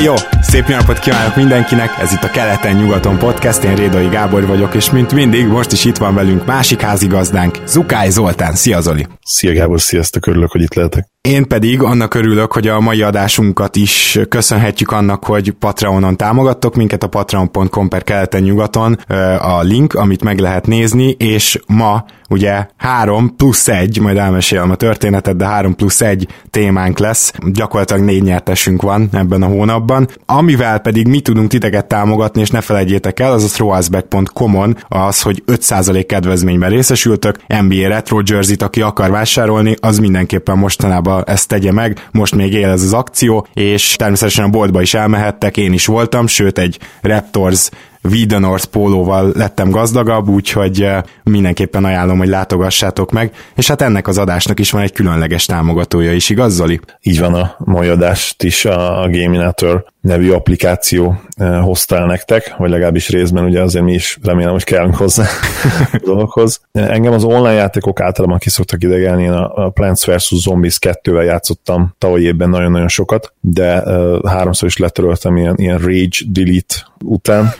jó! Szép napot kívánok mindenkinek, ez itt a Keleten-nyugaton podcast, én Rédai Gábor vagyok, és mint mindig, most is itt van velünk másik házigazdánk, Zukály Zoltán. Szia Zoli! Szia Gábor, sziasztok, örülök, hogy itt lehetek. Én pedig annak örülök, hogy a mai adásunkat is köszönhetjük annak, hogy Patreonon támogattok minket, a patreon.com per keleten nyugaton a link, amit meg lehet nézni, és ma ugye 3 plusz 1, majd elmesélem a történetet, de 3 plusz 1 témánk lesz, gyakorlatilag négy nyertesünk van ebben a hónapban, amivel pedig mi tudunk titeket támogatni, és ne felejtjétek el, az a throwasback.com-on az, hogy 5% kedvezményben részesültök, NBA Retro Jersey-t, aki akar vásárolni, az mindenképpen mostanában ezt tegye meg, most még él ez az akció, és természetesen a boltba is elmehettek, én is voltam, sőt egy Raptors North pólóval lettem gazdagabb, úgyhogy eh, mindenképpen ajánlom, hogy látogassátok meg, és hát ennek az adásnak is van egy különleges támogatója is, igaz Zoli? Így van, a mai adást is a Gaminator nevű applikáció eh, hozta el nektek, vagy legalábbis részben, ugye azért mi is remélem, hogy kellünk hozzá a dologhoz. Engem az online játékok általában ki szoktak idegelni, én a Plants vs. Zombies 2-vel játszottam tavaly évben nagyon-nagyon sokat, de uh, háromszor is letöröltem ilyen, ilyen Rage Delete után.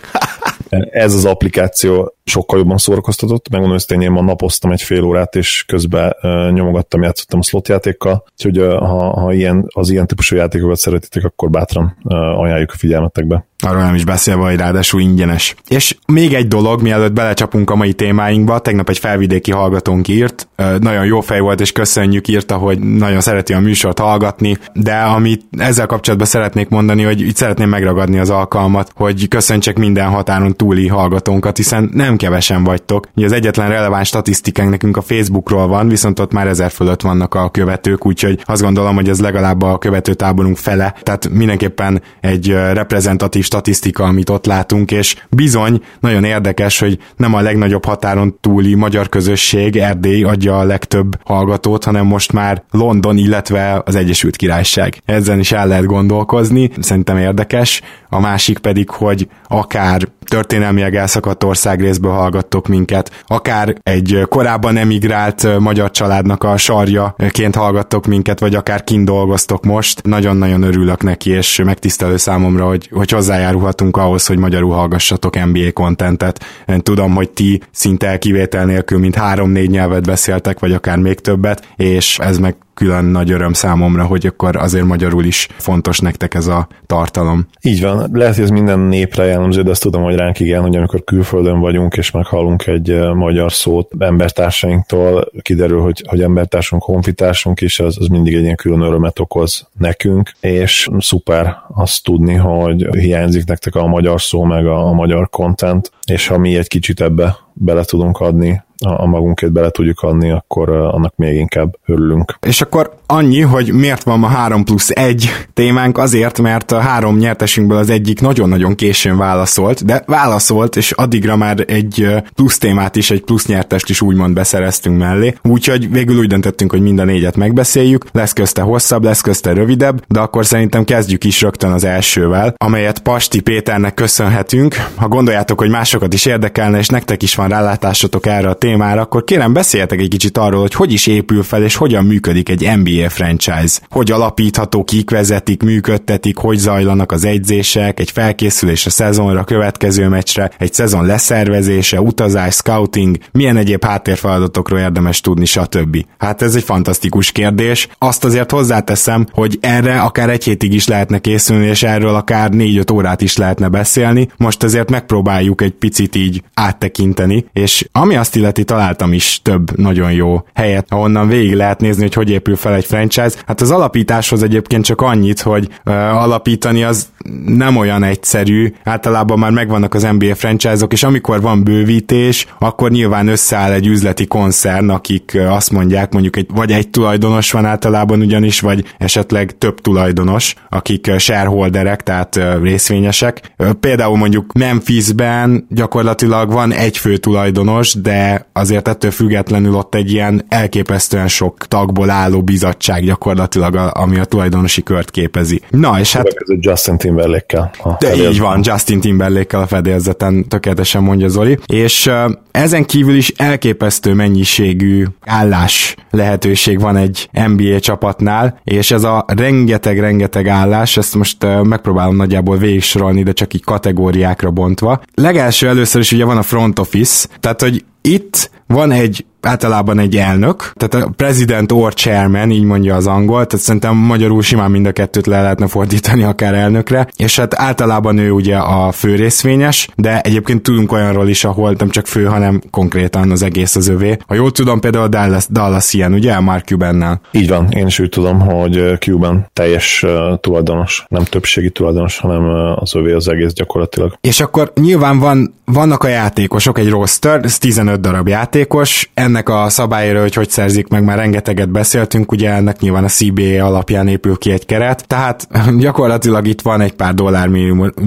Ez az applikáció sokkal jobban szórakoztatott, megmondom hogy én ma napoztam egy fél órát, és közben nyomogattam, játszottam a slot játékkal, úgyhogy ha, ha ilyen, az ilyen típusú játékokat szeretitek, akkor bátran ajánljuk a figyelmetekbe. Arról nem is beszélve, hogy ráadásul ingyenes. És még egy dolog, mielőtt belecsapunk a mai témáinkba, tegnap egy felvidéki hallgatónk írt, nagyon jó fej volt, és köszönjük, írta, hogy nagyon szereti a műsort hallgatni, de amit ezzel kapcsolatban szeretnék mondani, hogy itt szeretném megragadni az alkalmat, hogy köszöntsek minden határon túli hallgatónkat, hiszen nem kevesen vagytok. Ugye az egyetlen releváns statisztikánk nekünk a Facebookról van, viszont ott már ezer fölött vannak a követők, úgyhogy azt gondolom, hogy ez legalább a követőtáborunk fele, tehát mindenképpen egy reprezentatív statisztika, amit ott látunk, és bizony nagyon érdekes, hogy nem a legnagyobb határon túli magyar közösség, Erdély adja a legtöbb hallgatót, hanem most már London, illetve az Egyesült Királyság. Ezen is el lehet gondolkozni, szerintem érdekes. A másik pedig, hogy akár történelmileg elszakadt országrészből hallgattok minket, akár egy korábban emigrált magyar családnak a sarjaként hallgattok minket, vagy akár kint dolgoztok most. Nagyon-nagyon örülök neki, és megtisztelő számomra, hogy, hogy hozzájárulhatunk ahhoz, hogy magyarul hallgassatok NBA kontentet. Tudom, hogy ti szinte kivétel nélkül, mint három-négy nyelvet beszéltek, vagy akár még többet, és ez meg külön nagy öröm számomra, hogy akkor azért magyarul is fontos nektek ez a tartalom. Így van, lehet, hogy ez minden népre jellemző, de azt tudom, hogy ránk igen, hogy amikor külföldön vagyunk, és meghallunk egy magyar szót embertársainktól, kiderül, hogy, hogy embertársunk, honfitársunk is, az, az mindig egy ilyen külön örömet okoz nekünk, és szuper azt tudni, hogy hiányzik nektek a magyar szó, meg a, a magyar content, és ha mi egy kicsit ebbe bele tudunk adni, a magunkét bele tudjuk adni, akkor annak még inkább örülünk. És akkor annyi, hogy miért van ma 3 plusz 1 témánk, azért, mert a három nyertesünkből az egyik nagyon-nagyon későn válaszolt, de válaszolt, és addigra már egy plusz témát is, egy plusz nyertest is úgymond beszereztünk mellé. Úgyhogy végül úgy döntöttünk, hogy mind a négyet megbeszéljük, lesz közte hosszabb, lesz közte rövidebb, de akkor szerintem kezdjük is rögtön az elsővel, amelyet Pasti Péternek köszönhetünk. Ha gondoljátok, hogy másokat is érdekelne, és nektek is van rálátásotok erre a témára, akkor kérem beszéljetek egy kicsit arról, hogy hogy is épül fel, és hogyan működik egy NBA franchise. Hogy alapítható, kik vezetik, működtetik, hogy zajlanak az egyzések, egy felkészülés a szezonra, következő meccsre, egy szezon leszervezése, utazás, scouting, milyen egyéb háttérfeladatokról érdemes tudni, stb. Hát ez egy fantasztikus kérdés. Azt azért hozzáteszem, hogy erre akár egy hétig is lehetne készülni, és erről akár 4-5 órát is lehetne beszélni. Most azért megpróbáljuk egy picit így áttekinteni, és ami azt illeti, találtam is több nagyon jó helyet, ahonnan végig lehet nézni, hogy hogy épül fel egy franchise. Hát az alapításhoz egyébként csak annyit, hogy uh, alapítani az nem olyan egyszerű, általában már megvannak az NBA franchise-ok, és amikor van bővítés, akkor nyilván összeáll egy üzleti koncern, akik azt mondják, mondjuk egy, vagy egy tulajdonos van általában ugyanis, vagy esetleg több tulajdonos, akik shareholderek, tehát részvényesek. Például mondjuk Memphisben gyakorlatilag van egy fő tulajdonos, de azért ettől függetlenül ott egy ilyen elképesztően sok tagból álló bizottság gyakorlatilag, ami a tulajdonosi kört képezi. Na, és hát... Justin Timberlake-kel. De így van, Justin Timberlake-kel a fedélzeten tökéletesen mondja Zoli. És ezen kívül is elképesztő mennyiségű állás lehetőség van egy NBA csapatnál, és ez a rengeteg-rengeteg állás, ezt most megpróbálom nagyjából végigsorolni, de csak így kategóriákra bontva. Legelső először is ugye van a front office, tehát hogy itt van egy általában egy elnök, tehát a president or chairman, így mondja az angol, tehát szerintem magyarul simán mind a kettőt le lehetne fordítani akár elnökre, és hát általában ő ugye a fő részvényes, de egyébként tudunk olyanról is, ahol nem csak fő, hanem konkrétan az egész az övé. Ha jól tudom, például Dallas, Dallas ilyen, ugye, Mark Cubannel. Így van, én is úgy tudom, hogy Cuban teljes tulajdonos, nem többségi tulajdonos, hanem az övé az egész gyakorlatilag. És akkor nyilván van, vannak a játékosok, egy roster, ez 15 darab játékos, ennek a szabályra, hogy hogy szerzik meg, már rengeteget beszéltünk, ugye ennek nyilván a CBA alapján épül ki egy keret, tehát gyakorlatilag itt van egy pár dollár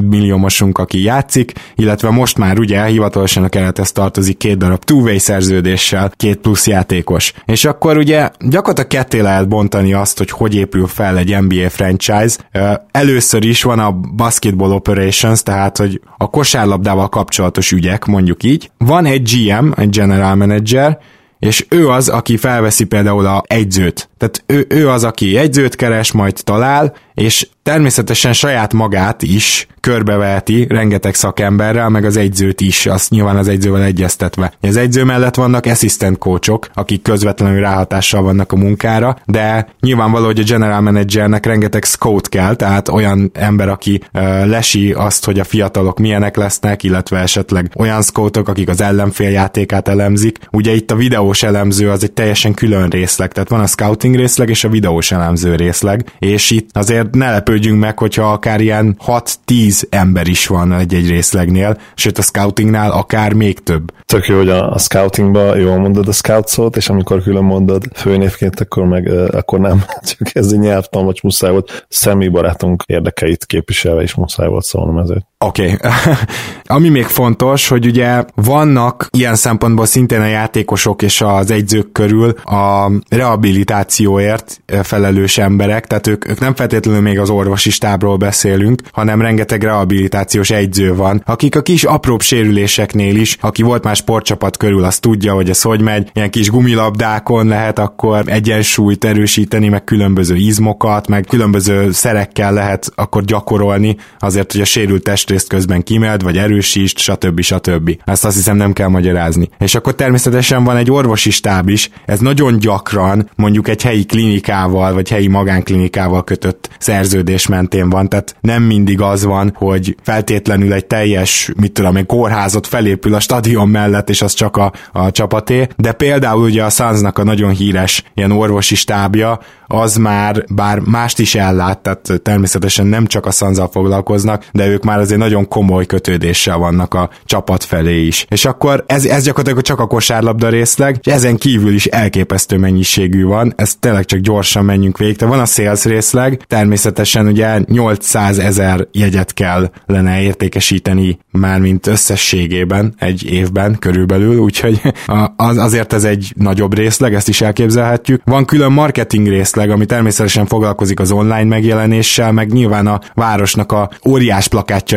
milliómosunk, aki játszik, illetve most már ugye hivatalosan a kerethez tartozik két darab two-way szerződéssel, két plusz játékos. És akkor ugye gyakorlatilag ketté lehet bontani azt, hogy hogy épül fel egy NBA franchise. Először is van a basketball operations, tehát hogy a kosárlabdával kapcsolatos ügyek, mondjuk így. Van egy GM, egy general manager, és ő az, aki felveszi például a egyzőt. Tehát ő, ő az, aki egyzőt keres, majd talál, és természetesen saját magát is körbeveheti rengeteg szakemberrel, meg az egyzőt is, azt nyilván az egyzővel egyeztetve. Az egyző mellett vannak assistant coachok, akik közvetlenül ráhatással vannak a munkára, de nyilvánvaló, hogy a general managernek rengeteg scout kell, tehát olyan ember, aki uh, lesi azt, hogy a fiatalok milyenek lesznek, illetve esetleg olyan scoutok, akik az ellenfél játékát elemzik. Ugye itt a videós elemző az egy teljesen külön részleg, tehát van a scouting részleg és a videós elemző részleg, és itt azért ne lepődjünk meg, hogyha akár ilyen 6-10 ember is van egy-egy részlegnél, sőt a scoutingnál akár még több. Tök jó, hogy a, a scoutingba jól mondod a scout szót, és amikor külön mondod főnévként, akkor meg akkor nem. Csak ez egy nyelvtan, vagy muszáj volt. Személy barátunk érdekeit képviselve is muszáj volt szólnom ezért. Oké. Okay. Ami még fontos, hogy ugye vannak ilyen szempontból szintén a játékosok és az egyzők körül a rehabilitációért felelős emberek, tehát ők, ők nem feltétlenül még az orvosi stábról beszélünk, hanem rengeteg rehabilitációs egyző van, akik a kis apróbb sérüléseknél is, aki volt már sportcsapat körül, az tudja, hogy ez hogy megy, ilyen kis gumilabdákon lehet akkor egyensúlyt erősíteni, meg különböző izmokat, meg különböző szerekkel lehet akkor gyakorolni, azért, hogy a sérült testrészt közben kimeld, vagy erősítsd, stb. stb. Ezt azt hiszem nem kell magyarázni. És akkor természetesen van egy orvosi stáb is, ez nagyon gyakran mondjuk egy helyi klinikával, vagy helyi magánklinikával kötött szerződés mentén van, tehát nem mindig az van, hogy feltétlenül egy teljes, mit tudom egy kórházat felépül a stadion mellett, és az csak a, a csapaté, de például ugye a Sunsnak a nagyon híres ilyen orvosi stábja, az már bár mást is ellát, tehát természetesen nem csak a Sanzal foglalkoznak, de ők már azért nagyon komoly kötődéssel vannak a csapat felé is. És akkor ez, ez gyakorlatilag csak a kosárlabda részleg, és ezen kívül is elképesztő mennyiségű van, ez tényleg csak gyorsan menjünk végig. De van a sales részleg, természetesen ugye 800 ezer jegyet lenne értékesíteni már mint összességében egy évben körülbelül, úgyhogy az, azért ez egy nagyobb részleg, ezt is elképzelhetjük. Van külön marketing részleg, ami természetesen foglalkozik az online megjelenéssel, meg nyilván a városnak a óriás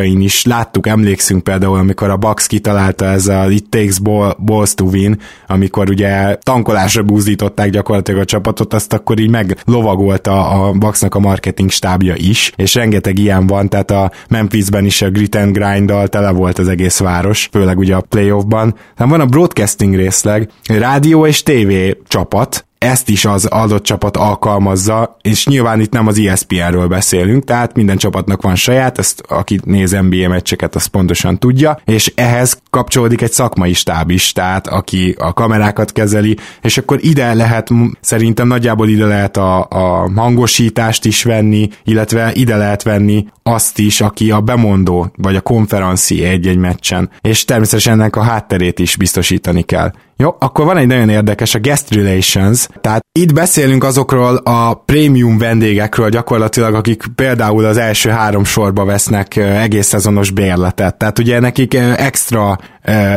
plakátjain is láttuk, emlékszünk például, amikor a Bucks kitalálta ez a It Takes ball, Balls to Win, amikor ugye tankolásra búzdították gyakorlatilag a csapatot, azt akkor így meglovagolta a Bucksnak a marketing stábja is, és rengeteg ilyen van, tehát a Memphisben is a grit and grind tele volt az egész város, főleg ugye a playoffban. Tehát van a broadcasting részleg, rádió és tévé csapat, ezt is az adott csapat alkalmazza, és nyilván itt nem az ESPN-ről beszélünk, tehát minden csapatnak van saját, ezt aki néz NBA meccseket, az pontosan tudja, és ehhez kapcsolódik egy szakmai stáb is, tehát aki a kamerákat kezeli, és akkor ide lehet, szerintem nagyjából ide lehet a, a hangosítást is venni, illetve ide lehet venni azt is, aki a bemondó, vagy a konferenci egy-egy meccsen, és természetesen ennek a hátterét is biztosítani kell. Jó, akkor van egy nagyon érdekes, a guest relations, Tehát itt beszélünk azokról a prémium vendégekről gyakorlatilag, akik például az első három sorba vesznek egész szezonos bérletet. Tehát ugye nekik extra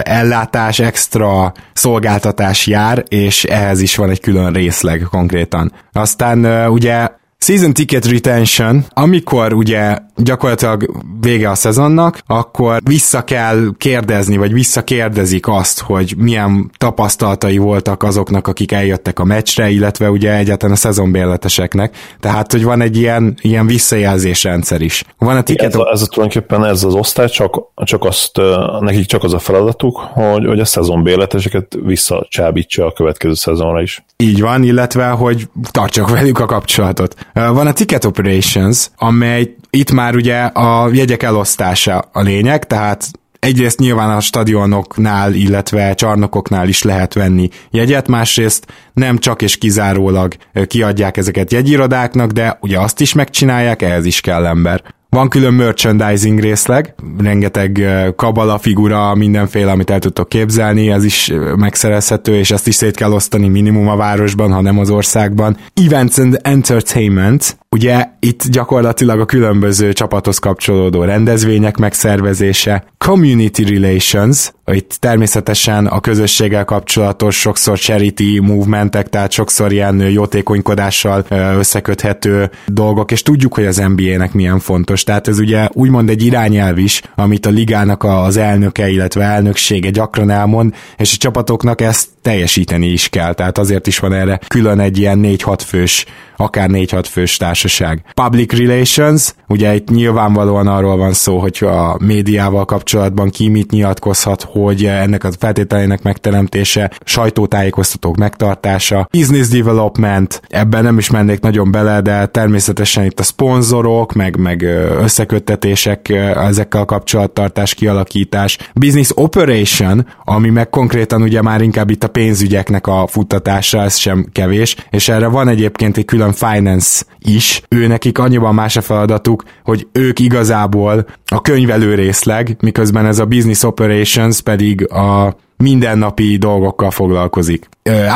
ellátás, extra szolgáltatás jár, és ehhez is van egy külön részleg konkrétan. Aztán ugye Season Ticket Retention, amikor ugye gyakorlatilag vége a szezonnak, akkor vissza kell kérdezni, vagy visszakérdezik azt, hogy milyen tapasztalatai voltak azoknak, akik eljöttek a meccsre, illetve ugye egyáltalán a szezonbérleteseknek. Tehát, hogy van egy ilyen, ilyen visszajelzésrendszer is. Van a ticket... Ez, a, ez a, tulajdonképpen ez az osztály, csak, csak azt, nekik csak az a feladatuk, hogy, hogy a szezonbérleteseket visszacsábítsa a következő szezonra is. Így van, illetve, hogy tartsak velük a kapcsolatot. Van a Ticket Operations, amely itt már ugye a jegyek elosztása a lényeg, tehát egyrészt nyilván a stadionoknál, illetve csarnokoknál is lehet venni jegyet, másrészt nem csak és kizárólag kiadják ezeket jegyirodáknak, de ugye azt is megcsinálják, ehhez is kell ember. Van külön merchandising részleg, rengeteg kabala figura, mindenféle, amit el tudtok képzelni, ez is megszerezhető, és ezt is szét kell osztani minimum a városban, ha nem az országban. Events and Entertainment, Ugye itt gyakorlatilag a különböző csapathoz kapcsolódó rendezvények megszervezése, community relations, itt természetesen a közösséggel kapcsolatos sokszor charity movementek, tehát sokszor ilyen jótékonykodással összeköthető dolgok, és tudjuk, hogy az NBA-nek milyen fontos. Tehát ez ugye úgymond egy irányelv is, amit a ligának az elnöke, illetve elnöksége gyakran elmond, és a csapatoknak ezt teljesíteni is kell. Tehát azért is van erre külön egy ilyen 4-6 fős, akár 4-6 fős társaság. Public relations, ugye itt nyilvánvalóan arról van szó, hogy a médiával kapcsolatban ki mit nyilatkozhat, hogy ennek a feltételének megteremtése, sajtótájékoztatók megtartása, business development, ebben nem is mennék nagyon bele, de természetesen itt a szponzorok, meg, meg összeköttetések, ezekkel a kapcsolattartás, kialakítás, business operation, ami meg konkrétan ugye már inkább itt a pénzügyeknek a futtatása, ez sem kevés, és erre van egyébként egy külön finance is, ő nekik annyiban más a feladatuk, hogy ők igazából a könyvelő részleg, miközben ez a business operations pedig a mindennapi dolgokkal foglalkozik.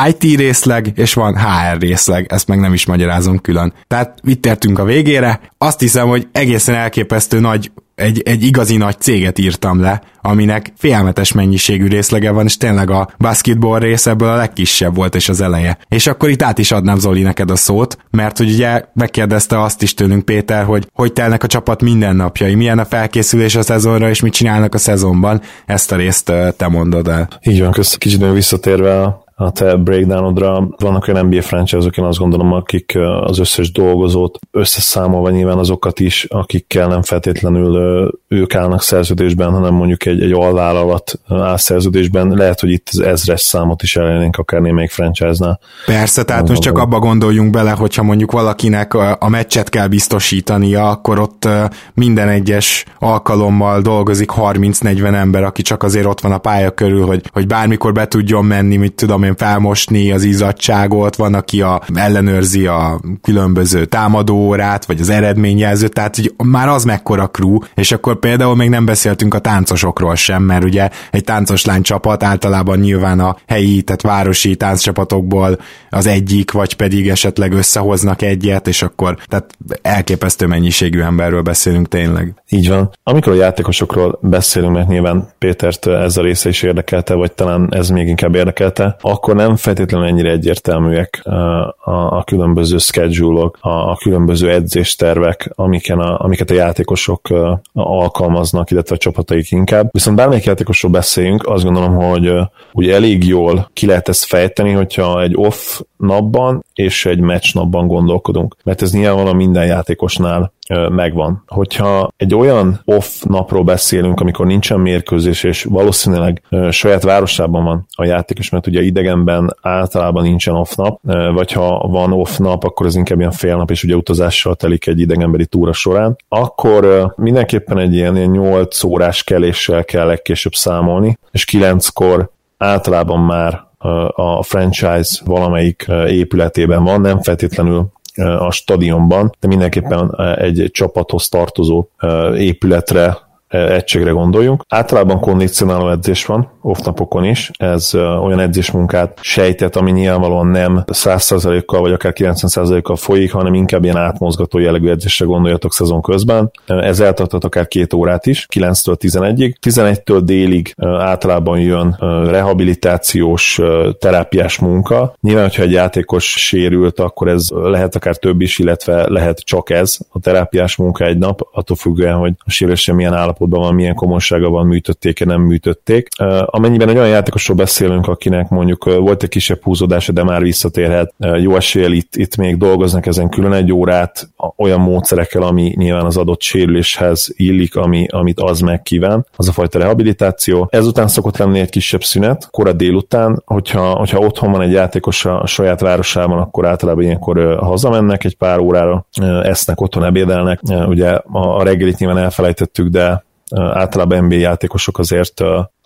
IT részleg, és van HR részleg, ezt meg nem is magyarázom külön. Tehát itt értünk a végére, azt hiszem, hogy egészen elképesztő nagy egy, egy igazi nagy céget írtam le, aminek félmetes mennyiségű részlege van, és tényleg a basketball rész ebből a legkisebb volt, és az eleje. És akkor itt át is adnám Zoli neked a szót, mert hogy ugye megkérdezte azt is tőlünk Péter, hogy hogy telnek a csapat mindennapjai, milyen a felkészülés a szezonra, és mit csinálnak a szezonban. Ezt a részt te mondod el. Így van. Kicsit visszatérve a a te breakdownodra. Vannak olyan NBA franchise-ok, én azt gondolom, akik az összes dolgozót összeszámolva nyilván azokat is, akikkel nem feltétlenül ők állnak szerződésben, hanem mondjuk egy, egy alvállalat áll szerződésben. Lehet, hogy itt az ezres számot is elérnénk akár némelyik franchise-nál. Persze, tehát nem most csak abba gondoljunk bele, hogyha mondjuk valakinek a meccset kell biztosítania, akkor ott minden egyes alkalommal dolgozik 30-40 ember, aki csak azért ott van a pálya körül, hogy, hogy bármikor be tudjon menni, mit tudom én, felmosni az izzadságot, van, aki a, ellenőrzi a különböző támadóórát, vagy az eredményjelzőt, tehát hogy már az mekkora crew, és akkor például még nem beszéltünk a táncosokról sem, mert ugye egy táncos csapat általában nyilván a helyi, tehát városi tánccsapatokból az egyik, vagy pedig esetleg összehoznak egyet, és akkor tehát elképesztő mennyiségű emberről beszélünk tényleg. Így van. Amikor a játékosokról beszélünk, mert nyilván Pétert ez a része is érdekelte, vagy talán ez még inkább érdekelte, akkor nem feltétlenül ennyire egyértelműek a, a különböző schedule-ok, a, a különböző edzéstervek, amiken a, amiket a játékosok alkalmaznak, illetve a csapataik inkább. Viszont bármelyik játékosról beszéljünk, azt gondolom, hogy ugye elég jól ki lehet ezt fejteni, hogyha egy off napban és egy meccs napban gondolkodunk. Mert ez nyilvánvalóan minden játékosnál megvan. Hogyha egy olyan off napról beszélünk, amikor nincsen mérkőzés, és valószínűleg saját városában van a játékos, mert ugye idegenben általában nincsen off nap, vagy ha van off nap, akkor ez inkább ilyen fél nap, és ugye utazással telik egy idegenbeli túra során, akkor mindenképpen egy ilyen, ilyen 8 órás keléssel kell legkésőbb számolni, és 9-kor általában már a franchise valamelyik épületében van, nem feltétlenül a stadionban, de mindenképpen egy csapathoz tartozó épületre egységre gondoljunk. Általában kondicionáló edzés van, off napokon is. Ez olyan edzésmunkát sejtett, ami nyilvánvalóan nem 100%-kal vagy akár 90%-kal folyik, hanem inkább ilyen átmozgató jellegű edzésre gondoljatok szezon közben. Ez eltartott akár két órát is, 9-től 11-ig. 11-től délig általában jön rehabilitációs, terápiás munka. Nyilván, hogyha egy játékos sérült, akkor ez lehet akár több is, illetve lehet csak ez a terápiás munka egy nap, attól függően, hogy a sérülése milyen állapotban van, milyen komolysága van, műtötték-e, nem műtötték. Amennyiben egy olyan játékosról beszélünk, akinek mondjuk volt egy kisebb húzódása, de már visszatérhet, jó eséllyel itt, itt még dolgoznak ezen külön egy órát, olyan módszerekkel, ami nyilván az adott sérüléshez illik, ami, amit az megkíván, az a fajta rehabilitáció. Ezután szokott lenni egy kisebb szünet, kora délután, hogyha, hogyha otthon van egy játékos a saját városában, akkor általában ilyenkor hazamennek egy pár órára, esznek, otthon ebédelnek. Ugye a reggelit nyilván elfelejtettük, de általában NBA játékosok azért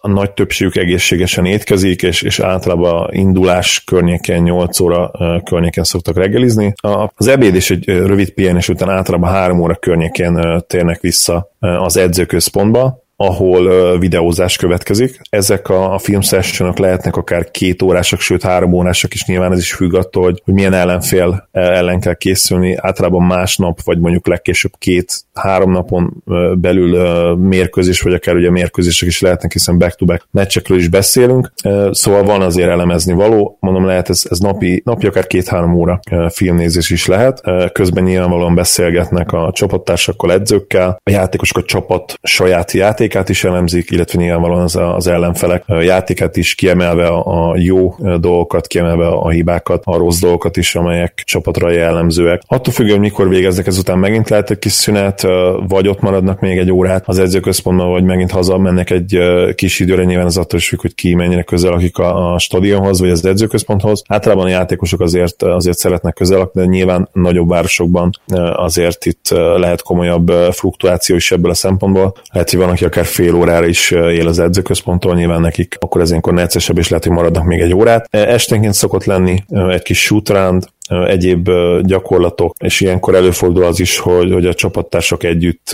a nagy többségük egészségesen étkezik, és, és általában indulás környéken, 8 óra környéken szoktak reggelizni. Az ebéd és egy rövid pihenés után általában 3 óra környéken térnek vissza az edzőközpontba, ahol videózás következik. Ezek a, a filmsessionok lehetnek akár két órásak, sőt három órásak is, nyilván ez is függ attól, hogy, hogy milyen ellenfél ellen kell készülni. Általában másnap, vagy mondjuk legkésőbb két-három napon belül mérkőzés, vagy akár ugye mérkőzések is lehetnek, hiszen back-to-back meccsekről is beszélünk. Szóval van azért elemezni való. Mondom, lehet ez, ez napi, napi akár két-három óra filmnézés is lehet. Közben nyilvánvalóan beszélgetnek a csapattársakkal, edzőkkel, a játékosok a csapat saját játék játékát is elemzik, illetve nyilvánvalóan az, az ellenfelek játékát is kiemelve a jó dolgokat, kiemelve a hibákat, a rossz dolgokat is, amelyek csapatra jellemzőek. Attól függően, mikor végeznek ezután megint lehet egy kis szünet, vagy ott maradnak még egy órát az edzőközpontban, vagy megint haza mennek egy kis időre, nyilván az attól is függ, hogy ki mennyire közel akik a, a stadionhoz, vagy az edzőközponthoz. Általában a játékosok azért, azért szeretnek közel, de nyilván nagyobb városokban azért itt lehet komolyabb fluktuáció is ebből a szempontból. Lehet, hogy van, aki akár akár fél órára is él az edzőközponttól, nyilván nekik akkor ez ilyenkor necesebb, és lehet, hogy maradnak még egy órát. Esténként szokott lenni egy kis shootaround, egyéb gyakorlatok, és ilyenkor előfordul az is, hogy, hogy a csapattársak együtt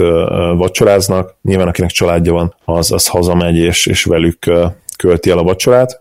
vacsoráznak. Nyilván akinek családja van, az, az hazamegy, és, és velük költi el a vacsorát.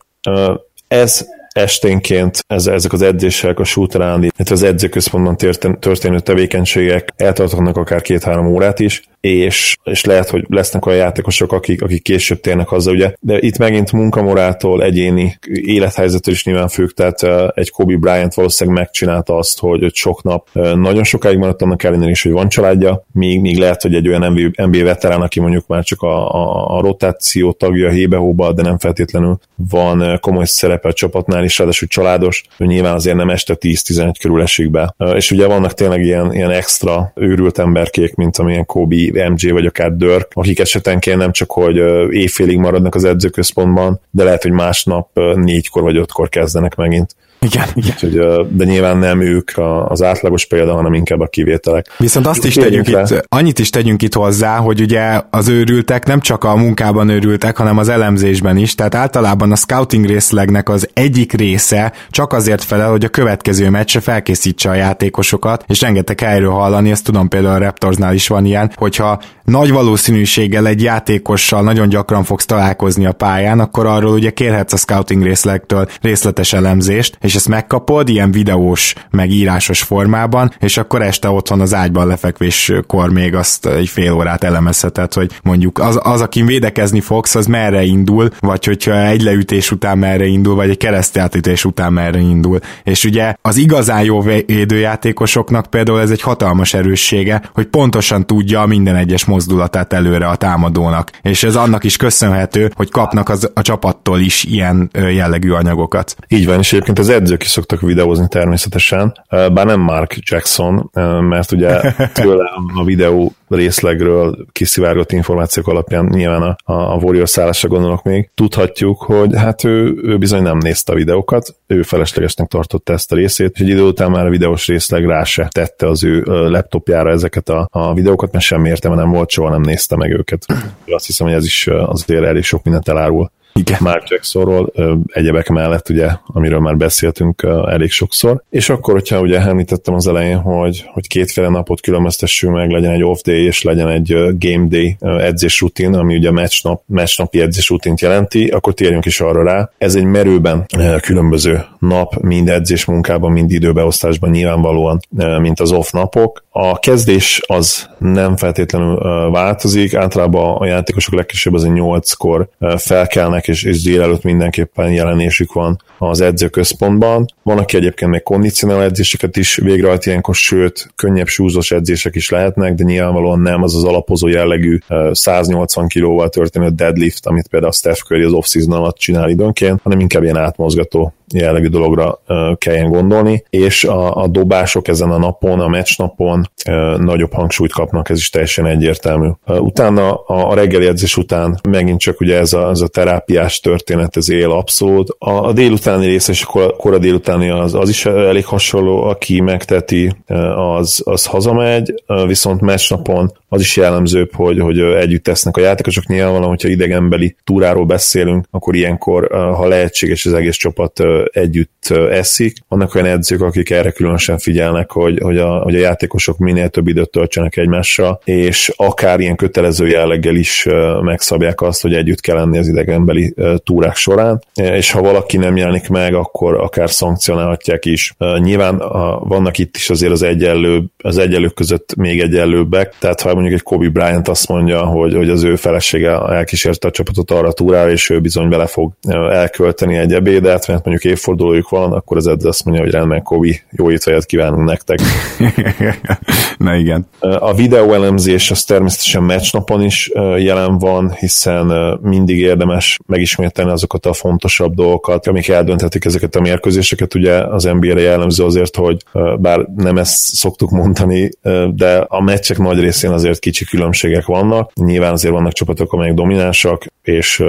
Ez esténként ez, ezek az edzések, a shootaround, illetve az edzőközpontban történő tevékenységek eltartanak akár két-három órát is, és, és lehet, hogy lesznek olyan játékosok, akik, akik később térnek haza, ugye, de itt megint munkamorától, egyéni élethelyzetől is nyilván függ, tehát egy Kobe Bryant valószínűleg megcsinálta azt, hogy, hogy sok nap nagyon sokáig maradt annak ellenére is, hogy van családja, míg, míg lehet, hogy egy olyan NBA, veterán, aki mondjuk már csak a, a, a rotáció tagja a hébe de nem feltétlenül van komoly szerepe a csapatnál, is ráadásul családos, ő nyilván azért nem este 10-11 körül esik be. És ugye vannak tényleg ilyen, ilyen extra őrült emberkék, mint amilyen Kobe, MJ vagy akár Dörk, akik esetenként nem csak, hogy éjfélig maradnak az edzőközpontban, de lehet, hogy másnap négykor vagy ötkor kezdenek megint. Igen, igen. Úgyhogy, de nyilván nem ők az átlagos példa, hanem inkább a kivételek. Viszont azt is tegyünk le. itt, annyit is tegyünk itt hozzá, hogy ugye az őrültek nem csak a munkában őrültek, hanem az elemzésben is, tehát általában a scouting részlegnek az egyik része csak azért felel, hogy a következő meccsre felkészítse a játékosokat, és rengeteg helyről hallani, ezt tudom például a Raptorsnál is van ilyen, hogyha nagy valószínűséggel egy játékossal nagyon gyakran fogsz találkozni a pályán, akkor arról ugye kérhetsz a scouting részlegtől részletes elemzést, és ezt megkapod ilyen videós, meg írásos formában, és akkor este otthon az ágyban lefekvéskor még azt egy fél órát elemezheted, hogy mondjuk az, az akin védekezni fogsz, az merre indul, vagy hogyha egy leütés után merre indul, vagy egy keresztjátítés után merre indul. És ugye az igazán jó védőjátékosoknak például ez egy hatalmas erőssége, hogy pontosan tudja minden egyes mozdulatát előre a támadónak. És ez annak is köszönhető, hogy kapnak az, a csapattól is ilyen jellegű anyagokat. Így van, és egyébként az edzők is szoktak videózni természetesen, bár nem Mark Jackson, mert ugye tőle a videó részlegről kiszivárgott információk alapján nyilván a, a Warriors szállásra gondolok még, tudhatjuk, hogy hát ő, ő bizony nem nézte a videókat, ő feleslegesnek tartotta ezt a részét, és egy idő után már a videós részleg rá se tette az ő laptopjára ezeket a, a videókat, mert semmi értelme nem volt, soha nem nézte meg őket. Azt hiszem, hogy ez is azért elég sok mindent elárul Igen. Mark Jacksonról, egyebek mellett ugye, amiről már beszéltünk elég sokszor. És akkor, hogyha ugye említettem az elején, hogy, hogy kétféle napot különböztessünk meg, legyen egy off day és legyen egy game day edzés rutin, ami ugye match, nap, match napi edzés rutint jelenti, akkor térjünk is arra rá. Ez egy merőben különböző nap, mind edzés munkában, mind időbeosztásban nyilvánvalóan, mint az off napok. A kezdés az nem feltétlenül változik, általában a játékosok legkisebb az egy 8-kor felkelnek, és, és délelőtt mindenképpen jelenésük van az edzőközpontban. Van, aki egyébként még kondicionál edzéseket is végrehajt ilyenkor, sőt, könnyebb súlyos edzések is lehetnek, de nyilvánvalóan nem az az alapozó jellegű 180 kilóval történő deadlift, amit például Steph Curry az off-season alatt csinál időnként, hanem inkább ilyen átmozgató jellegű dologra kelljen gondolni, és a, a dobások ezen a napon, a meccs napon nagyobb hangsúlyt kapnak, ez is teljesen egyértelmű. Utána a, a reggeli edzés után megint csak ugye ez a, ez a terápiás történet, ez él abszolút. A, a délutáni része és a kora délutáni az, az is elég hasonló, aki megteti, az, az hazamegy, viszont meccs napon az is jellemzőbb, hogy, hogy együtt tesznek a játékosok. Nyilvánvalóan, hogyha idegenbeli túráról beszélünk, akkor ilyenkor, ha lehetséges, az egész csapat együtt eszik. Vannak olyan edzők, akik erre különösen figyelnek, hogy, hogy, a, hogy a játékosok minél több időt töltsenek egymással, és akár ilyen kötelező jelleggel is megszabják azt, hogy együtt kell lenni az idegenbeli túrák során, és ha valaki nem jelenik meg, akkor akár szankcionálhatják is. Nyilván vannak itt is azért az egyenlő, az egyenlők között még egyenlőbbek, tehát ha mondjuk egy Kobe Bryant azt mondja, hogy, hogy az ő felesége elkísérte a csapatot arra a túrára, és ő bizony bele fog elkölteni egy ebédet, mert mondjuk évfordulójuk van, akkor az edző azt mondja, hogy rendben, Kobi, jó étvágyat kívánunk nektek. Na igen. A videó elemzés az természetesen meccsnapon is jelen van, hiszen mindig érdemes megismételni azokat a fontosabb dolgokat, amik eldönthetik ezeket a mérkőzéseket. Ugye az NBA-re jellemző azért, hogy bár nem ezt szoktuk mondani, de a meccsek nagy részén azért kicsi különbségek vannak. Nyilván azért vannak csapatok, amelyek dominánsak, és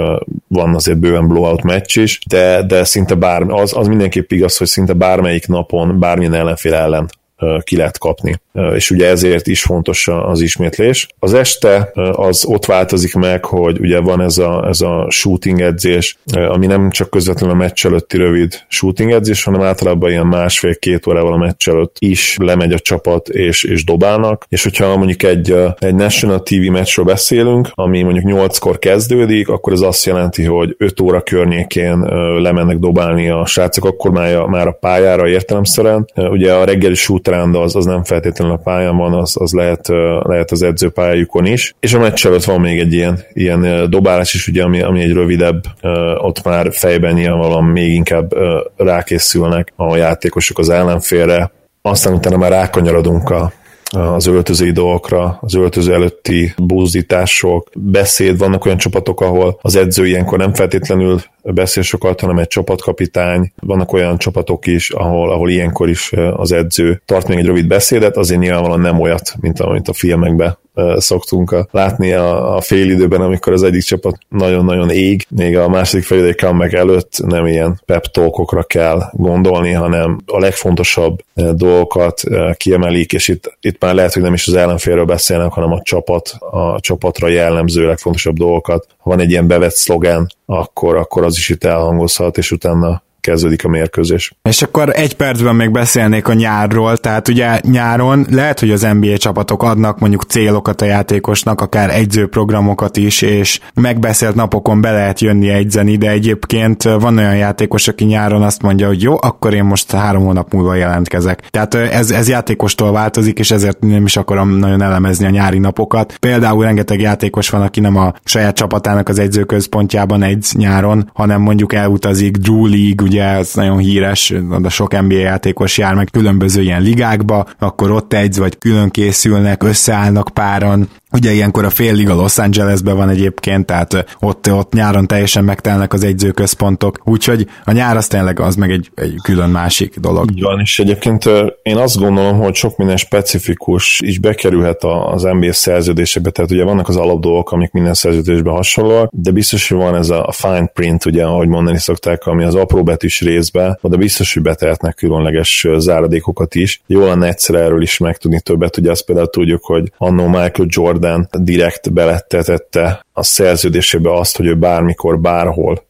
van azért bőven blowout meccs is, de, de szinte bár, az, az mindenképp igaz, hogy szinte bármelyik napon, bármilyen ellenfél ellen ki lehet kapni. És ugye ezért is fontos az ismétlés. Az este az ott változik meg, hogy ugye van ez a, ez a shooting edzés, ami nem csak közvetlenül a meccs előtti rövid shooting edzés, hanem általában ilyen másfél-két órával a meccs előtt is lemegy a csapat és, és dobálnak. És hogyha mondjuk egy, egy National TV meccsről beszélünk, ami mondjuk 8-kor kezdődik, akkor ez azt jelenti, hogy 5 óra környékén lemennek dobálni a srácok, akkor már a, már a pályára értelemszerűen. Ugye a reggeli shoot az, az nem feltétlenül a pályán van, az, az lehet, lehet az edzőpályájukon is. És a meccs előtt van még egy ilyen, ilyen dobálás is, ugye, ami, ami egy rövidebb, ott már fejben nyilvánvalóan még inkább rákészülnek a játékosok az ellenfélre, aztán utána már rákanyarodunk a, az öltözői dolgokra, az öltöző előtti buzdítások, beszéd, vannak olyan csapatok, ahol az edző ilyenkor nem feltétlenül beszél sokat, hanem egy csapatkapitány. Vannak olyan csapatok is, ahol, ahol ilyenkor is az edző tart még egy rövid beszédet, azért nyilvánvalóan nem olyat, mint amit a filmekben szoktunk látni a, a fél időben, amikor az egyik csapat nagyon-nagyon ég, még a második fél idő comeback előtt nem ilyen pep talkokra kell gondolni, hanem a legfontosabb dolgokat kiemelik, és itt, itt már lehet, hogy nem is az ellenfélről beszélnek, hanem a csapat, a csapatra jellemző legfontosabb dolgokat. Van egy ilyen bevett szlogen, akkor, akkor az is itt elhangozhat, és utána kezdődik a mérkőzés. És akkor egy percben még beszélnék a nyárról, tehát ugye nyáron lehet, hogy az NBA csapatok adnak mondjuk célokat a játékosnak, akár egyzőprogramokat is, és megbeszélt napokon be lehet jönni egyzeni, de egyébként van olyan játékos, aki nyáron azt mondja, hogy jó, akkor én most három hónap múlva jelentkezek. Tehát ez, ez játékostól változik, és ezért nem is akarom nagyon elemezni a nyári napokat. Például rengeteg játékos van, aki nem a saját csapatának az egyzőközpontjában egy nyáron, hanem mondjuk elutazik Drew League, ugye ez nagyon híres, de sok NBA játékos jár meg különböző ilyen ligákba, akkor ott egy vagy külön készülnek, összeállnak páran, Ugye ilyenkor a fél liga Los Angelesben van egyébként, tehát ott, ott nyáron teljesen megtelnek az egyzőközpontok, úgyhogy a nyár az tényleg az meg egy, egy külön másik dolog. Így van, és egyébként én azt gondolom, hogy sok minden specifikus is bekerülhet az NBA szerződésekbe, tehát ugye vannak az alapdolgok, amik minden szerződésben hasonlóak, de biztos, hogy van ez a fine print, ugye, ahogy mondani szokták, ami az apróbetűs részbe, oda biztos, hogy betehetnek különleges záradékokat is. Jó lenne egyszer erről is megtudni többet, ugye azt például tudjuk, hogy annó Michael Jordan Jordan direkt belettetette a szerződésébe azt, hogy ő bármikor, bárhol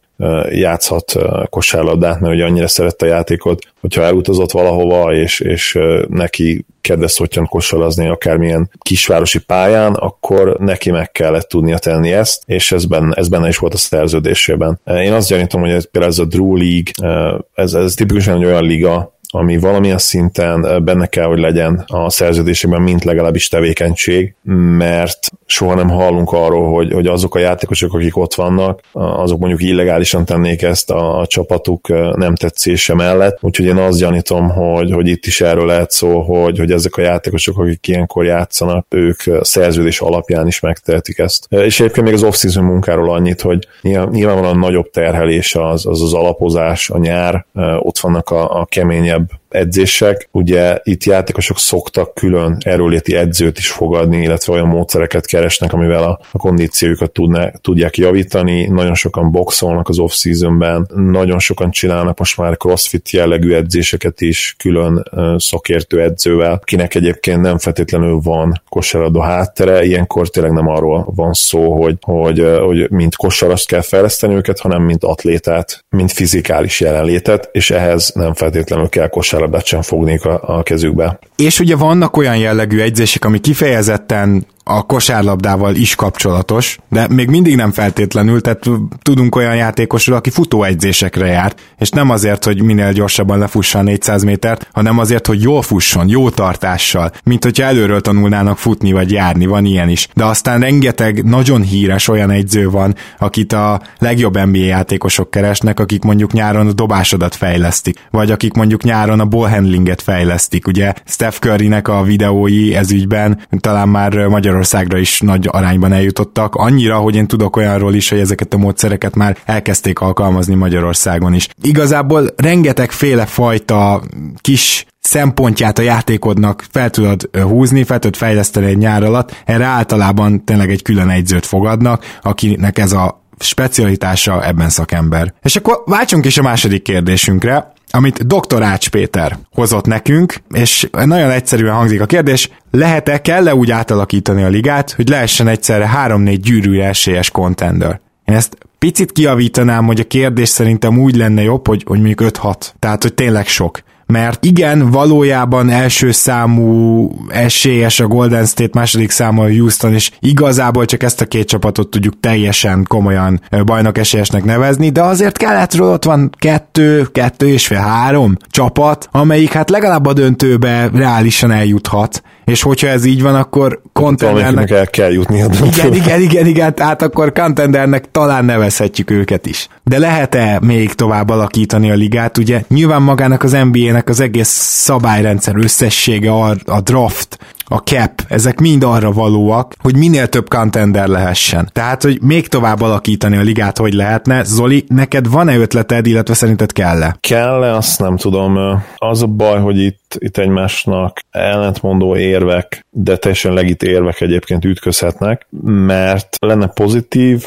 játszhat kosárlabdát, mert ugye annyira szerette a játékot, hogyha elutazott valahova, és, és neki kedves szotyan kosarazni akármilyen kisvárosi pályán, akkor neki meg kellett tudnia tenni ezt, és ez benne, ez benne is volt a szerződésében. Én azt gyanítom, hogy például ez a Drew League, ez, ez tipikusan egy olyan liga, ami valamilyen szinten benne kell, hogy legyen a szerződésében, mint legalábbis tevékenység, mert soha nem hallunk arról, hogy, hogy azok a játékosok, akik ott vannak, azok mondjuk illegálisan tennék ezt a, csapatuk nem tetszése mellett, úgyhogy én azt gyanítom, hogy, hogy itt is erről lehet szó, hogy, hogy ezek a játékosok, akik ilyenkor játszanak, ők szerződés alapján is megtehetik ezt. És egyébként még az off-season munkáról annyit, hogy nyilvánvalóan nagyobb terhelés az az, az alapozás, a nyár, ott vannak a, a keményebb edzések. Ugye itt játékosok szoktak külön erőléti edzőt is fogadni, illetve olyan módszereket keresnek, amivel a, a kondíciójukat tudná, tudják javítani. Nagyon sokan boxolnak az off-seasonben, nagyon sokan csinálnak most már crossfit jellegű edzéseket is külön szakértő edzővel, kinek egyébként nem feltétlenül van kosaradó háttere, ilyenkor tényleg nem arról van szó, hogy, hogy, hogy mint kosarast kell fejleszteni őket, hanem mint atlétát, mint fizikális jelenlétet, és ehhez nem feltétlenül kell kosar kosárlabdát sem fognék a, a kezükbe. És ugye vannak olyan jellegű egyzések, ami kifejezetten a kosárlabdával is kapcsolatos, de még mindig nem feltétlenül, tehát tudunk olyan játékosról, aki futóegyzésekre járt, és nem azért, hogy minél gyorsabban lefussa a 400 métert, hanem azért, hogy jól fusson, jó tartással, mint hogyha előről tanulnának futni vagy járni, van ilyen is. De aztán rengeteg nagyon híres olyan egyző van, akit a legjobb NBA játékosok keresnek, akik mondjuk nyáron a dobásodat fejlesztik, vagy akik mondjuk nyáron a ballhandlinget fejlesztik. Ugye Steph Currynek a videói ez ügyben talán már magyar Magyarországra is nagy arányban eljutottak, annyira, hogy én tudok olyanról is, hogy ezeket a módszereket már elkezdték alkalmazni Magyarországon is. Igazából rengeteg féle fajta kis szempontját a játékodnak fel tudod húzni, fel tudod fejleszteni egy nyár alatt, erre általában tényleg egy külön egyzőt fogadnak, akinek ez a specialitása ebben szakember. És akkor váltsunk is a második kérdésünkre, amit dr. Ács Péter hozott nekünk, és nagyon egyszerűen hangzik a kérdés, lehet-e, kell-e úgy átalakítani a ligát, hogy lehessen egyszerre 3-4 gyűrűre esélyes contender? Én ezt picit kiavítanám, hogy a kérdés szerintem úgy lenne jobb, hogy, hogy mondjuk 5-6. Tehát, hogy tényleg sok mert igen, valójában első számú esélyes a Golden State, második számú a Houston, és igazából csak ezt a két csapatot tudjuk teljesen komolyan bajnok esélyesnek nevezni, de azért keletről ott van kettő, kettő és fél, három csapat, amelyik hát legalább a döntőbe reálisan eljuthat, és hogyha ez így van, akkor contendernek... el kell jutni a döntőbe. Igen, igen, igen, igen, tehát akkor contendernek talán nevezhetjük őket is. De lehet-e még tovább alakítani a ligát? Ugye nyilván magának az NBA-nek az egész szabályrendszer összessége, a, a draft, a cap, ezek mind arra valóak, hogy minél több contender lehessen. Tehát, hogy még tovább alakítani a ligát, hogy lehetne. Zoli, neked van-e ötleted, illetve szerinted kell-e? Kell-e, azt nem tudom. Az a baj, hogy itt, itt egymásnak ellentmondó érvek, de teljesen legit érvek egyébként ütközhetnek, mert lenne pozitív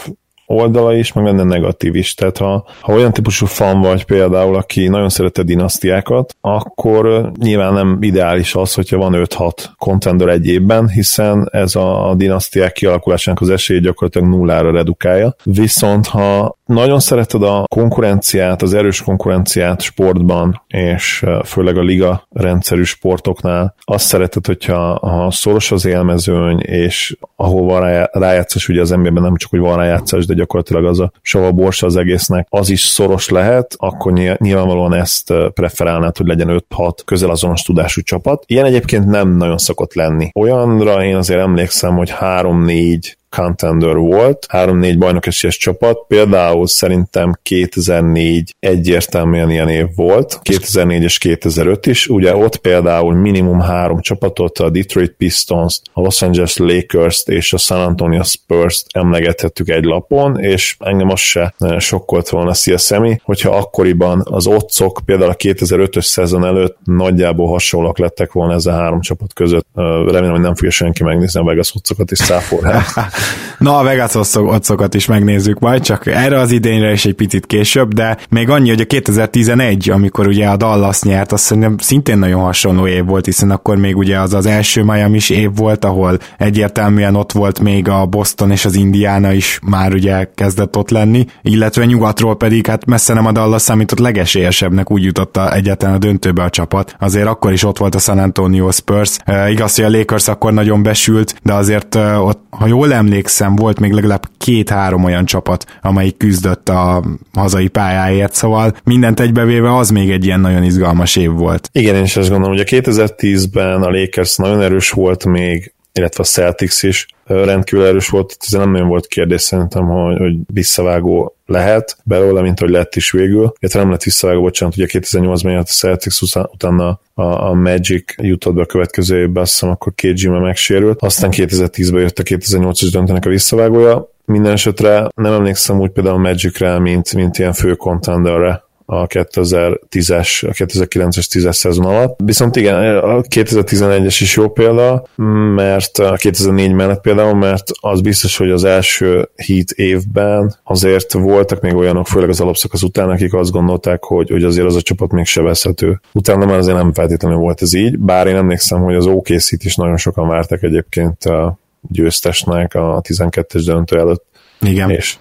oldala is, meg lenne negatív is. Tehát ha, ha olyan típusú fan vagy például, aki nagyon szerette dinasztiákat, akkor nyilván nem ideális az, hogyha van 5-6 contender egy évben, hiszen ez a dinasztiák kialakulásának az esély gyakorlatilag nullára redukálja. Viszont ha nagyon szereted a konkurenciát, az erős konkurenciát sportban, és főleg a liga rendszerű sportoknál, azt szereted, hogyha ha szoros az élmezőny, és ahol van rájátszás, ugye az NBA-ben nem csak, hogy van rájátszás, de gyakorlatilag az a sava borsa az egésznek, az is szoros lehet, akkor nyilvánvalóan ezt preferálnád, hogy legyen 5-6 közel azonos tudású csapat. Ilyen egyébként nem nagyon szokott lenni. Olyanra én azért emlékszem, hogy 3-4 contender volt, 3-4 bajnokesélyes csapat, például szerintem 2004 egyértelműen ilyen év volt, 2004 és 2005 is, ugye ott például minimum három csapatot, a Detroit Pistons, a Los Angeles Lakers-t és a San Antonio Spurs-t emlegethettük egy lapon, és engem az se sokkolt volna CSM-i, hogyha akkoriban az otcok például a 2005-ös szezon előtt nagyjából hasonlóak lettek volna ez a három csapat között. Remélem, hogy nem fogja senki megnézni a Vegas otcokat és száforrát. Na, a Vegas otszokat is megnézzük majd, csak erre az idényre is egy picit később, de még annyi, hogy a 2011, amikor ugye a Dallas nyert, azt szerintem szintén nagyon hasonló év volt, hiszen akkor még ugye az az első Miami is év volt, ahol egyértelműen ott volt még a Boston és az Indiana is már ugye kezdett ott lenni, illetve nyugatról pedig hát messze nem a Dallas számított legesélyesebbnek úgy jutott a egyetlen a döntőbe a csapat. Azért akkor is ott volt a San Antonio Spurs. E, igaz, hogy a Lakers akkor nagyon besült, de azért e, ott, ha jól emlékszem, volt még legalább két-három olyan csapat, amelyik küzdött a hazai pályáért, szóval mindent egybevéve az még egy ilyen nagyon izgalmas év volt. Igen, én is azt gondolom, hogy a 2010-ben a Lakers nagyon erős volt még, illetve a Celtics is rendkívül erős volt, ez nem nagyon volt kérdés szerintem, hogy, hogy visszavágó lehet belőle, mint hogy lett is végül. Illetve nem lett visszavágó, bocsánat, ugye 2008-ban jött a Celtics, utána a, a Magic jutott be a következő évben, azt hiszem akkor két Jimmy megsérült. Aztán 2010-ben jött a 2008-as döntenek a visszavágója. Minden esetre nem emlékszem úgy például Magicre, mint, mint ilyen fő contenderre a 2010-es, a 2009-es 10-es szezon alatt. Viszont igen, a 2011-es is jó példa, mert a 2004 mellett például, mert az biztos, hogy az első hit évben azért voltak még olyanok, főleg az alapszakasz után, akik azt gondolták, hogy, hogy azért az a csapat még sebezhető. Utána már azért nem feltétlenül volt ez így, bár én emlékszem, hogy az OKC-t is nagyon sokan vártak egyébként a győztesnek a 12-es döntő előtt. Igen. És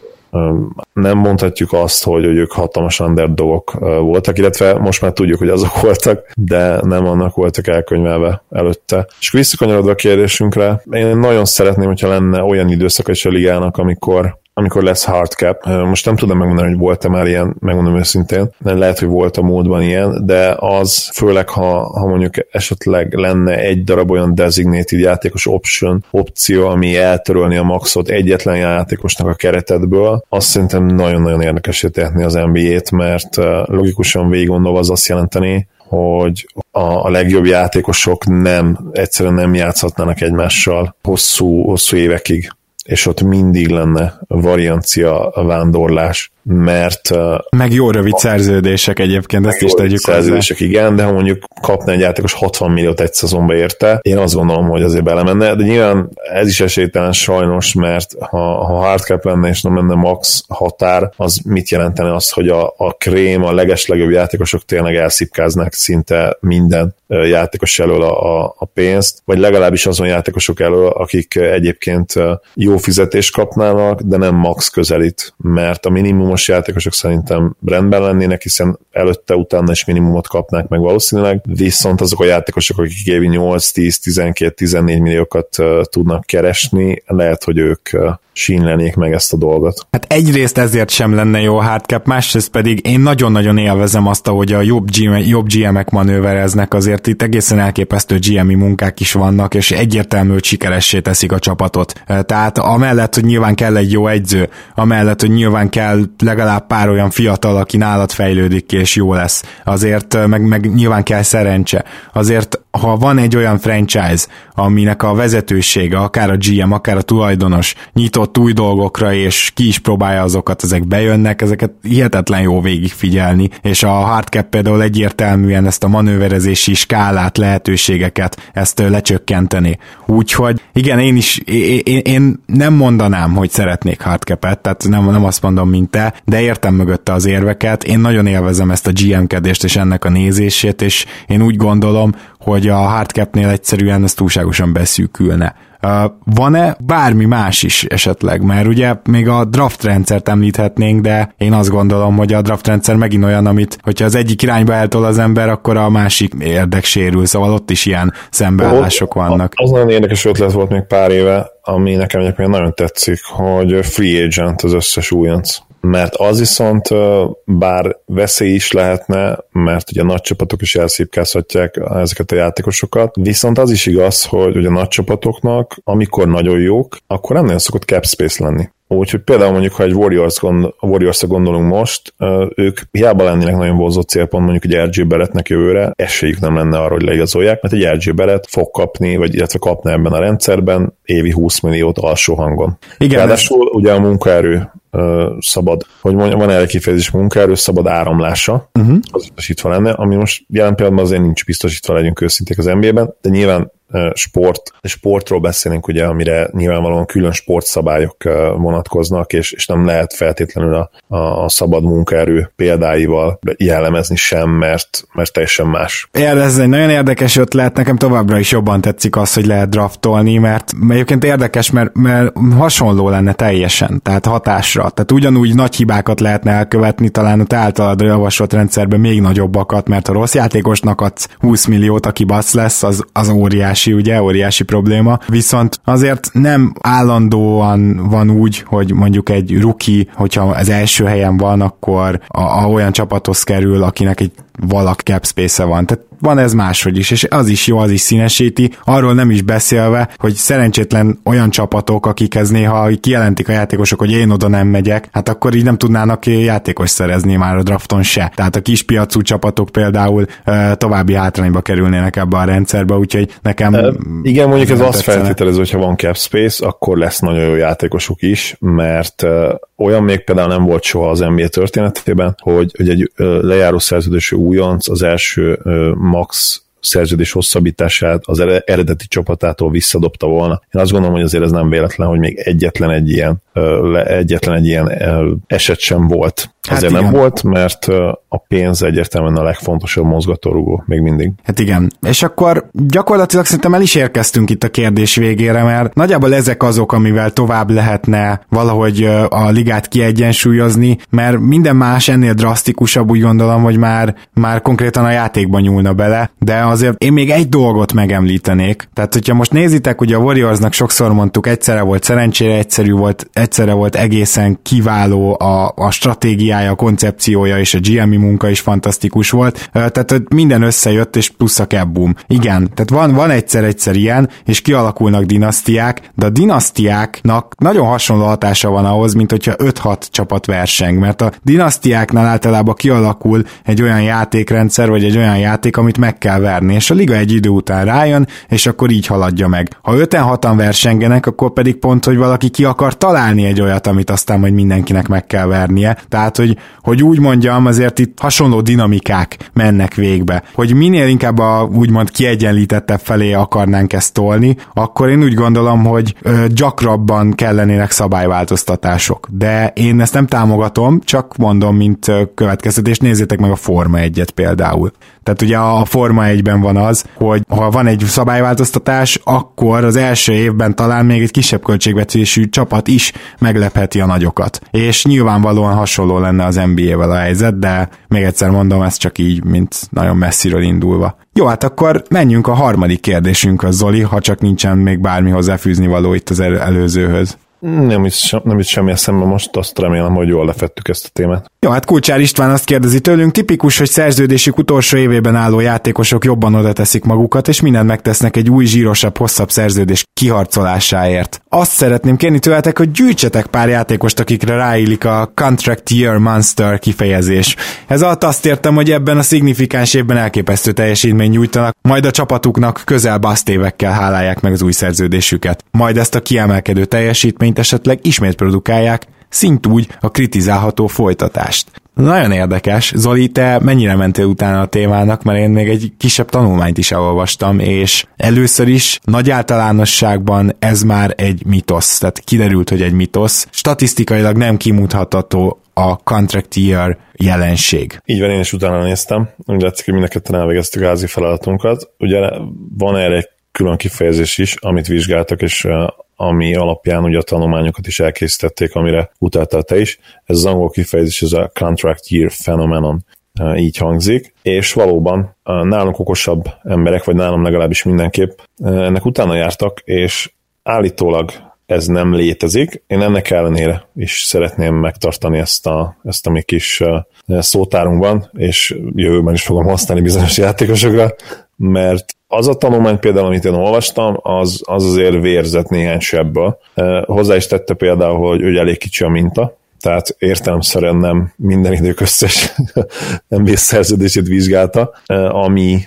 nem mondhatjuk azt, hogy, hogy ők hatalmas underdogok voltak, illetve most már tudjuk, hogy azok voltak, de nem annak voltak elkönyvelve előtte. És visszakanyarodva a kérdésünkre, én nagyon szeretném, hogyha lenne olyan időszak is a ligának, amikor amikor lesz hard cap. Most nem tudom megmondani, hogy volt-e már ilyen, megmondom őszintén, de lehet, hogy volt a módban ilyen, de az főleg, ha, ha mondjuk esetleg lenne egy darab olyan designated játékos option, opció, ami eltörölni a maxot egyetlen játékosnak a keretedből, azt szerintem nagyon-nagyon érdekesé tehetni az NBA-t, mert logikusan végig gondolva az azt jelenteni, hogy a, a legjobb játékosok nem, egyszerűen nem játszhatnának egymással hosszú, hosszú évekig és ott mindig lenne variancia vándorlás mert... Meg jó rövid szerződések egyébként, ezt is tegyük szerződések, hozzá. igen, de ha mondjuk kapna egy játékos 60 milliót egy szezonba érte, én azt gondolom, hogy azért belemenne, de nyilván ez is esélytelen sajnos, mert ha, ha hardcap lenne és nem lenne max határ, az mit jelentene az, hogy a, a krém, a legeslegjobb játékosok tényleg elszipkáznak szinte minden játékos elől a, a, a pénzt, vagy legalábbis azon játékosok elől, akik egyébként jó fizetést kapnának, de nem max közelít, mert a minimum minimumos játékosok szerintem rendben lennének, hiszen előtte, utána is minimumot kapnák meg valószínűleg, viszont azok a játékosok, akik évi 8, 10, 12, 14 milliókat tudnak keresni, lehet, hogy ők sínlenék meg ezt a dolgot. Hát egyrészt ezért sem lenne jó hardcap, másrészt pedig én nagyon-nagyon élvezem azt, hogy a jobb, GM, jobb GM-ek manővereznek, azért itt egészen elképesztő GM-i munkák is vannak, és egyértelmű, hogy sikeressé teszik a csapatot. Tehát amellett, hogy nyilván kell egy jó egyző, amellett, hogy nyilván kell legalább pár olyan fiatal, aki nálad fejlődik és jó lesz. Azért meg, meg nyilván kell szerencse. Azért ha van egy olyan franchise, aminek a vezetősége, akár a GM, akár a tulajdonos nyitott új dolgokra, és ki is próbálja azokat, ezek bejönnek, ezeket hihetetlen jó végigfigyelni, és a hardcap például egyértelműen ezt a manőverezési skálát, lehetőségeket, ezt lecsökkenteni. Úgyhogy igen, én is, én, én nem mondanám, hogy szeretnék hardcapet, tehát nem, nem azt mondom, mint te, de értem mögötte az érveket, én nagyon élvezem ezt a GM-kedést és ennek a nézését, és én úgy gondolom, hogy a hardcapnél egyszerűen ez túlságosan beszűkülne. Van-e bármi más is esetleg? Mert ugye még a draft rendszert említhetnénk, de én azt gondolom, hogy a draft rendszer megint olyan, amit, hogyha az egyik irányba eltol az ember, akkor a másik érdek sérül, szóval ott is ilyen szembeállások vannak. Az nagyon érdekes ötlet volt még pár éve, ami nekem egyébként nagyon tetszik, hogy free agent az összes újonc mert az viszont bár veszély is lehetne, mert ugye a nagy csapatok is elszívkázhatják ezeket a játékosokat, viszont az is igaz, hogy ugye a nagy csapatoknak, amikor nagyon jók, akkor nem nagyon szokott cap space lenni. Úgyhogy például mondjuk, ha egy Warriors gond, Warriors-ra gondolunk most, ők hiába lennének nagyon vonzó célpont mondjuk egy RG Beretnek jövőre, esélyük nem lenne arra, hogy leigazolják, mert egy RG Beret fog kapni, vagy illetve kapna ebben a rendszerben évi 20 milliót alsó hangon. Igen, Ráadásul ez... ugye a munkaerő szabad, hogy mondjam, van erre kifejezés munkaerő szabad áramlása, uh-huh. az biztosítva lenne, ami most jelen pillanatban azért nincs biztosítva, legyünk őszinték az NBA-ben, de nyilván sport, sportról beszélünk, ugye, amire nyilvánvalóan külön sportszabályok vonatkoznak, és, és nem lehet feltétlenül a, a szabad munkaerő példáival jellemezni sem, mert, mert teljesen más. Ez egy nagyon érdekes ötlet, nekem továbbra is jobban tetszik az, hogy lehet draftolni, mert egyébként érdekes, mert, mert hasonló lenne teljesen, tehát hatásra. Tehát ugyanúgy nagy hibákat lehetne elkövetni, talán a te általad javasolt rendszerben még nagyobbakat, mert a rossz játékosnak adsz 20 milliót, aki basz lesz, az, az óriási, ugye, óriási probléma. Viszont azért nem állandóan van úgy, hogy mondjuk egy ruki, hogyha az első helyen van, akkor a, a olyan csapathoz kerül, akinek egy valak cap space -e van. Tehát van ez máshogy is, és az is jó, az is színesíti, arról nem is beszélve, hogy szerencsétlen olyan csapatok, akikhez néha kijelentik a játékosok, hogy én oda nem megyek, hát akkor így nem tudnának játékos szerezni már a drafton se. Tehát a kispiacú csapatok például további hátrányba kerülnének ebbe a rendszerbe, úgyhogy nekem... E, igen, mondjuk ez azt feltételező, hogyha van cap space, akkor lesz nagyon jó játékosuk is, mert olyan még például nem volt soha az NBA történetében, hogy, hogy egy lejáró szerződésű újonc az első max szerződés hosszabbítását az eredeti csapatától visszadobta volna. Én azt gondolom, hogy azért ez nem véletlen, hogy még egyetlen egy ilyen, egyetlen egy ilyen eset sem volt. Hát azért igen. nem volt, mert a pénz egyértelműen a legfontosabb mozgatórugó még mindig. Hát igen. És akkor gyakorlatilag szerintem el is érkeztünk itt a kérdés végére, mert nagyjából ezek azok, amivel tovább lehetne valahogy a ligát kiegyensúlyozni, mert minden más ennél drasztikusabb, úgy gondolom, hogy már, már konkrétan a játékban nyúlna bele, de azért én még egy dolgot megemlítenék. Tehát, hogyha most nézitek, hogy a Warriorsnak sokszor mondtuk, egyszerre volt szerencsére, egyszerű volt, egyszerre volt egészen kiváló a, a stratégiája, a koncepciója és a GMI munka is fantasztikus volt. Tehát minden összejött, és plusz a boom. Igen, tehát van, van egyszer-egyszer ilyen, és kialakulnak dinasztiák, de a dinasztiáknak nagyon hasonló hatása van ahhoz, mint hogyha 5-6 csapat verseng, mert a dinasztiáknál általában kialakul egy olyan játékrendszer, vagy egy olyan játék, amit meg kell verni, és a liga egy idő után rájön, és akkor így haladja meg. Ha 5-6-an versengenek, akkor pedig pont, hogy valaki ki akar találni egy olyat, amit aztán majd mindenkinek meg kell vernie. Tehát, hogy, hogy úgy mondjam, azért itt hasonló dinamikák mennek végbe. Hogy minél inkább a úgymond kiegyenlítettebb felé akarnánk ezt tolni, akkor én úgy gondolom, hogy ö, gyakrabban kellenének szabályváltoztatások. De én ezt nem támogatom, csak mondom, mint következtetés, nézzétek meg a Forma egyet például. Tehát ugye a Forma 1-ben van az, hogy ha van egy szabályváltoztatás, akkor az első évben talán még egy kisebb költségvetésű csapat is meglepheti a nagyokat. És nyilvánvalóan hasonló lenne az NBA-vel a helyzet, de még egyszer mondom, ez csak így, mint nagyon messziről indulva. Jó, hát akkor menjünk a harmadik kérdésünkhöz, Zoli, ha csak nincsen még bármi hozzáfűzni való itt az előzőhöz. Nem is, nem is semmi eszembe most, azt remélem, hogy jól lefettük ezt a témát. Jó, hát Kulcsár István azt kérdezi tőlünk, tipikus, hogy szerződésük utolsó évében álló játékosok jobban oda teszik magukat, és mindent megtesznek egy új, zsírosabb, hosszabb szerződés kiharcolásáért. Azt szeretném kérni tőletek, hogy gyűjtsetek pár játékost, akikre ráillik a Contract Year Monster kifejezés. Ez alatt azt értem, hogy ebben a szignifikáns évben elképesztő teljesítmény nyújtanak, majd a csapatuknak közel basztévekkel hálálják meg az új szerződésüket. Majd ezt a kiemelkedő teljesítményt esetleg ismét produkálják, szintúgy a kritizálható folytatást. Nagyon érdekes. Zoli, te mennyire mentél utána a témának, mert én még egy kisebb tanulmányt is elolvastam, és először is nagy általánosságban ez már egy mitosz, tehát kiderült, hogy egy mitosz. Statisztikailag nem kimutatható a contract year jelenség. Így van, én is utána néztem. Úgy látszik, hogy mind elvégeztük házi feladatunkat. Ugye van erre egy külön kifejezés is, amit vizsgáltak, és ami alapján ugye a tanulmányokat is elkészítették, amire utaltál te is. Ez az angol kifejezés, ez a contract year phenomenon így hangzik, és valóban nálunk okosabb emberek, vagy nálam legalábbis mindenképp ennek utána jártak, és állítólag ez nem létezik. Én ennek ellenére is szeretném megtartani ezt a, ezt a mi kis szótárunkban, és jövőben is fogom használni bizonyos játékosokra, mert az a tanulmány például, amit én olvastam, az, az azért vérzett néhány sebből. Hozzá is tette például, hogy, hogy elég kicsi a minta, tehát értelemszerűen nem minden idők összes szerződését vizsgálta, ami,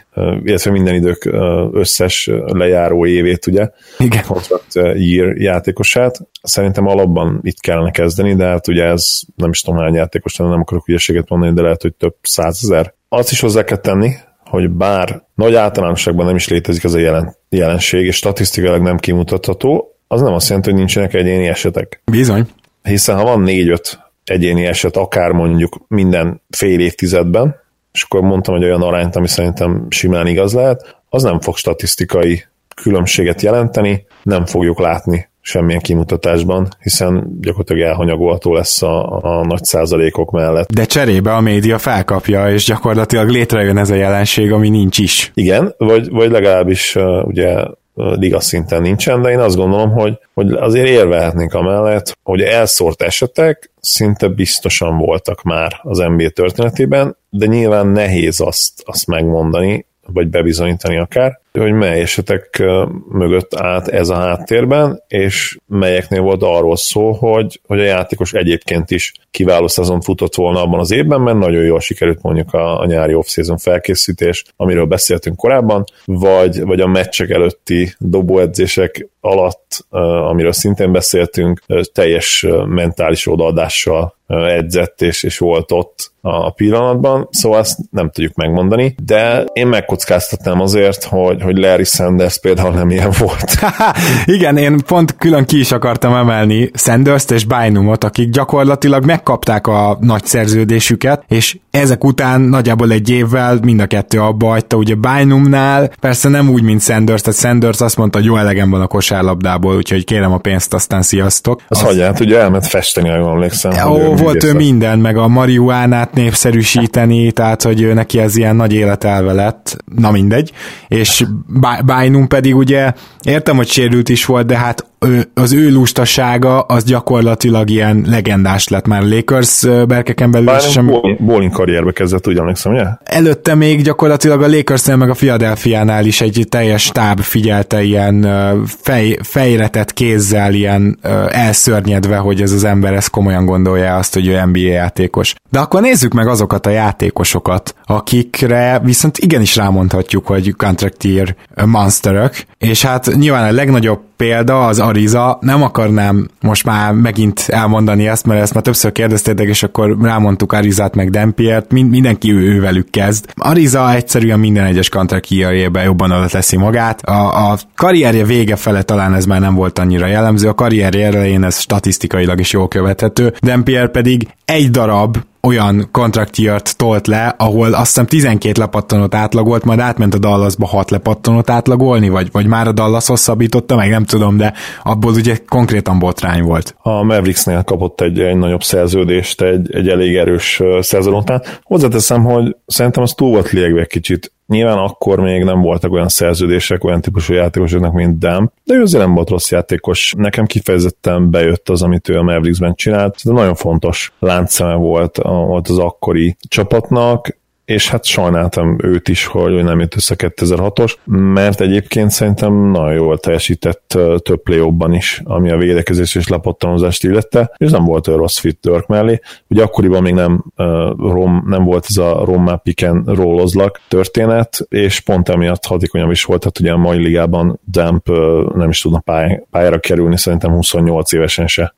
illetve minden idők összes lejáró évét, ugye, Igen. contract year játékosát. Szerintem alapban itt kellene kezdeni, de hát ugye ez nem is tudom hány játékos, nem akarok ügyességet mondani, de lehet, hogy több százezer. Azt is hozzá kell tenni, hogy bár nagy általánosságban nem is létezik ez a jelen, jelenség, és statisztikailag nem kimutatható, az nem azt jelenti, hogy nincsenek egyéni esetek. Bizony. Hiszen ha van négy-öt egyéni eset, akár mondjuk minden fél évtizedben, és akkor mondtam egy olyan arányt, ami szerintem simán igaz lehet, az nem fog statisztikai különbséget jelenteni, nem fogjuk látni semmilyen kimutatásban, hiszen gyakorlatilag elhanyagolható lesz a, a nagy százalékok mellett. De cserébe a média felkapja, és gyakorlatilag létrejön ez a jelenség, ami nincs is. Igen, vagy, vagy legalábbis uh, ugye liga szinten nincsen, de én azt gondolom, hogy, hogy azért érvehetnénk amellett, hogy elszórt esetek szinte biztosan voltak már az NBA történetében, de nyilván nehéz azt, azt megmondani, vagy bebizonyítani akár, hogy mely esetek mögött állt ez a háttérben, és melyeknél volt arról szó, hogy, hogy a játékos egyébként is kiváló szezon futott volna abban az évben, mert nagyon jól sikerült mondjuk a, a nyári off-season felkészítés, amiről beszéltünk korábban, vagy, vagy a meccsek előtti dobóedzések alatt, amiről szintén beszéltünk, teljes mentális odaadással edzett és, és volt ott a pillanatban, szóval ezt nem tudjuk megmondani, de én megkockáztatnám azért, hogy, hogy Larry Sanders például nem ilyen volt. Igen, én pont külön ki is akartam emelni Sanders-t és Bynumot, akik gyakorlatilag megkapták a nagy szerződésüket, és ezek után nagyjából egy évvel mind a kettő abba hagyta, ugye Bynumnál, persze nem úgy, mint Sanders, tehát Sanders azt mondta, hogy jó elegem van a kosárlabdából, úgyhogy kérem a pénzt, aztán sziasztok. Az, az... hagyját, ugye elment festeni, ha jól emlékszem. Ó, volt ő minden, meg a marihuánát népszerűsíteni, tehát hogy ő neki ez ilyen nagy életelve lett, na mindegy, és Bynum pedig ugye, értem, hogy sérült is volt, de hát az ő lustasága az gyakorlatilag ilyen legendás lett már Lakers berkeken belül. Bár sem... bowling karrierbe kezdett, úgy emlékszem, ugye? Előtte még gyakorlatilag a Lakersnél meg a Philadelphia-nál is egy teljes táb figyelte ilyen fej, fejretett kézzel, ilyen elszörnyedve, hogy ez az ember ezt komolyan gondolja azt, hogy ő NBA játékos. De akkor nézzük meg azokat a játékosokat, akikre viszont igenis rámondhatjuk, hogy contract year monsterök, és hát nyilván a legnagyobb példa az Ariza, nem akarnám most már megint elmondani ezt, mert ezt már többször kérdeztétek, és akkor rámondtuk Arizát meg Dempiert, mind, mindenki ő, ővelük kezd. Ariza egyszerűen minden egyes contract jobban oda teszi magát. A, a karrierje vége fele talán ez már nem volt annyira jellemző, a karrierje elején ez statisztikailag is jól követhető, Dempier pedig egy darab olyan kontraktjört tolt le, ahol azt hiszem 12 lepattanót átlagolt, majd átment a Dallasba 6 lepattanót átlagolni, vagy, vagy már a Dallas hosszabbította, meg nem tudom, de abból ugye konkrétan botrány volt. A Mavericksnél kapott egy, egy nagyobb szerződést egy, egy elég erős szezon után. Hozzáteszem, hogy szerintem az túl volt légve kicsit Nyilván akkor még nem voltak olyan szerződések, olyan típusú játékosoknak, mint Damp, de ő azért nem volt rossz játékos. Nekem kifejezetten bejött az, amit ő a Mavericksben csinált, de nagyon fontos láncszeme volt, volt az akkori csapatnak, és hát sajnáltam őt is, hogy nem jött össze 2006-os, mert egyébként szerintem nagyon jól teljesített több play is, ami a védekezés és lepattanozást illette, és nem volt olyan rossz fit Dirk mellé. Ugye akkoriban még nem, rom, nem volt ez a Roma piken rollozlak történet, és pont emiatt hatékonyabb is volt, hát ugye a mai ligában Damp nem is tudna pályára kerülni, szerintem 28 évesen se.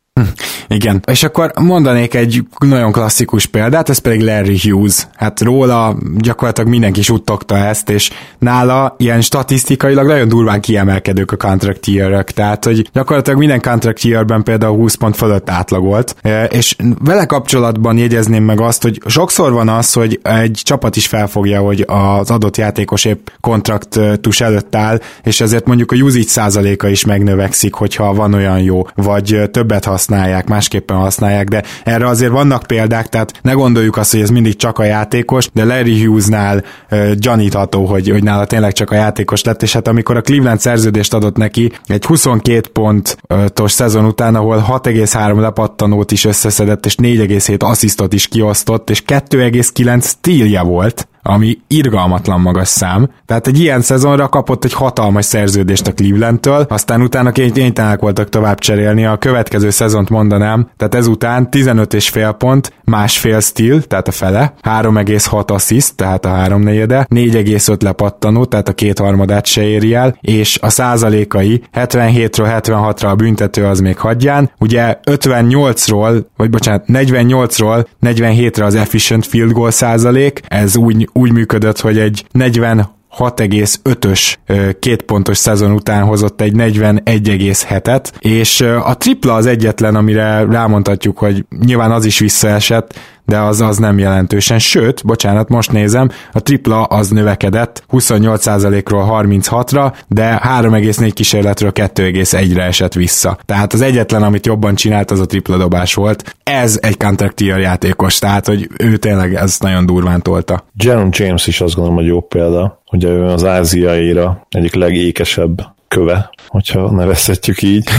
Igen, és akkor mondanék egy nagyon klasszikus példát, ez pedig Larry Hughes. Hát róla gyakorlatilag mindenki suttogta ezt, és nála ilyen statisztikailag nagyon durván kiemelkedők a contract year tehát hogy gyakorlatilag minden contract year például 20 pont fölött átlagolt, e, és vele kapcsolatban jegyezném meg azt, hogy sokszor van az, hogy egy csapat is felfogja, hogy az adott játékos épp kontraktus előtt áll, és ezért mondjuk a usage százaléka is megnövekszik, hogyha van olyan jó, vagy többet használ használják, másképpen használják, de erre azért vannak példák, tehát ne gondoljuk azt, hogy ez mindig csak a játékos, de Larry Hughesnál uh, gyanítható, hogy, hogy nála tényleg csak a játékos lett, és hát amikor a Cleveland szerződést adott neki, egy 22 pontos szezon után, ahol 6,3 lepattanót is összeszedett, és 4,7 asszisztot is kiosztott, és 2,9 stílje volt, ami irgalmatlan magas szám. Tehát egy ilyen szezonra kapott egy hatalmas szerződést a Clevelandtől, aztán utána kénytelenek voltak tovább cserélni. A következő szezont mondanám, tehát ezután 15 és fél pont, másfél stíl, tehát a fele, 3,6 assziszt, tehát a háromnegyede, 4,5 lepattanó, tehát a kétharmadát se éri el, és a százalékai 77-ről 76-ra a büntető az még hagyján, ugye 58-ról, vagy bocsánat, 48-ról 47-re az efficient field goal százalék, ez úgy úgy működött, hogy egy 40 6,5-ös két pontos szezon után hozott egy 41,7-et, és a tripla az egyetlen, amire rámondhatjuk, hogy nyilván az is visszaesett, de az az nem jelentősen. Sőt, bocsánat, most nézem, a tripla az növekedett 28%-ról 36-ra, de 3,4 kísérletről 2,1-re esett vissza. Tehát az egyetlen, amit jobban csinált, az a tripla dobás volt. Ez egy counter játékos, tehát hogy ő tényleg ez nagyon durván tolta. Jaron James is azt gondolom, hogy jó példa. Ugye ő az ázsiaira egyik legékesebb köve, hogyha nevezhetjük így.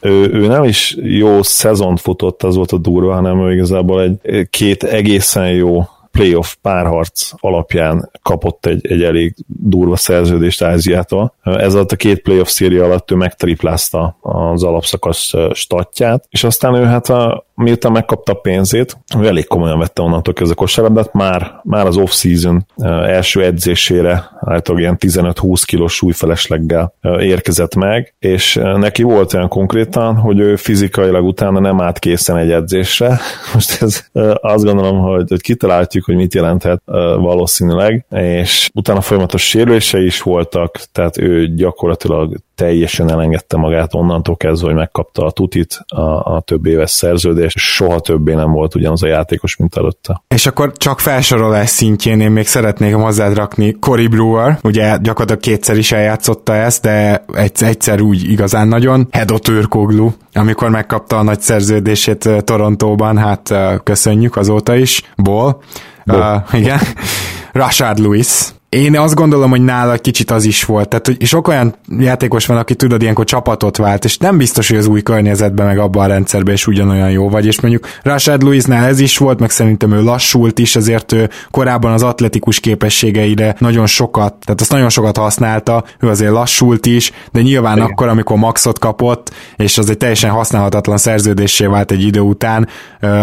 ő, ő nem is jó szezont futott, az volt a durva, hanem ő igazából egy két egészen jó playoff párharc alapján kapott egy, egy elég durva szerződést Ázsiától. Ez alatt a két playoff széria alatt ő megtriplázta az alapszakasz statját, és aztán ő hát a, miután megkapta a pénzét, ő elég komolyan vette onnantól kezdve a kosárlabdát, már, már az off-season első edzésére általában ilyen 15-20 kilós súlyfelesleggel érkezett meg, és neki volt olyan konkrétan, hogy ő fizikailag utána nem állt készen egy edzésre. Most ez azt gondolom, hogy, hogy kitaláltjuk, hogy mit jelenthet valószínűleg, és utána folyamatos sérülései is voltak, tehát ő gyakorlatilag teljesen elengedte magát onnantól kezdve, hogy megkapta a tutit, a, a több éves szerződést, soha többé nem volt ugyanaz a játékos, mint előtte. És akkor csak felsorolás szintjén én még szeretnék hozzád rakni Cory Brewer, ugye gyakorlatilag kétszer is eljátszotta ezt, de egyszer, úgy igazán nagyon. Hedo Türkoglu, amikor megkapta a nagy szerződését Torontóban, hát köszönjük azóta is, Ból. Uh, igen. Rashard Lewis, én azt gondolom, hogy nála kicsit az is volt. Tehát, hogy sok olyan játékos van, aki tudod, ilyenkor csapatot vált, és nem biztos, hogy az új környezetben, meg abban a rendszerben is ugyanolyan jó vagy, és mondjuk Rashad Lewisnál ez is volt, meg szerintem ő lassult is, azért ő korábban az atletikus képességeire nagyon sokat, tehát azt nagyon sokat használta, ő azért lassult is, de nyilván Igen. akkor, amikor maxot kapott, és az egy teljesen használhatatlan szerződésé vált egy idő után,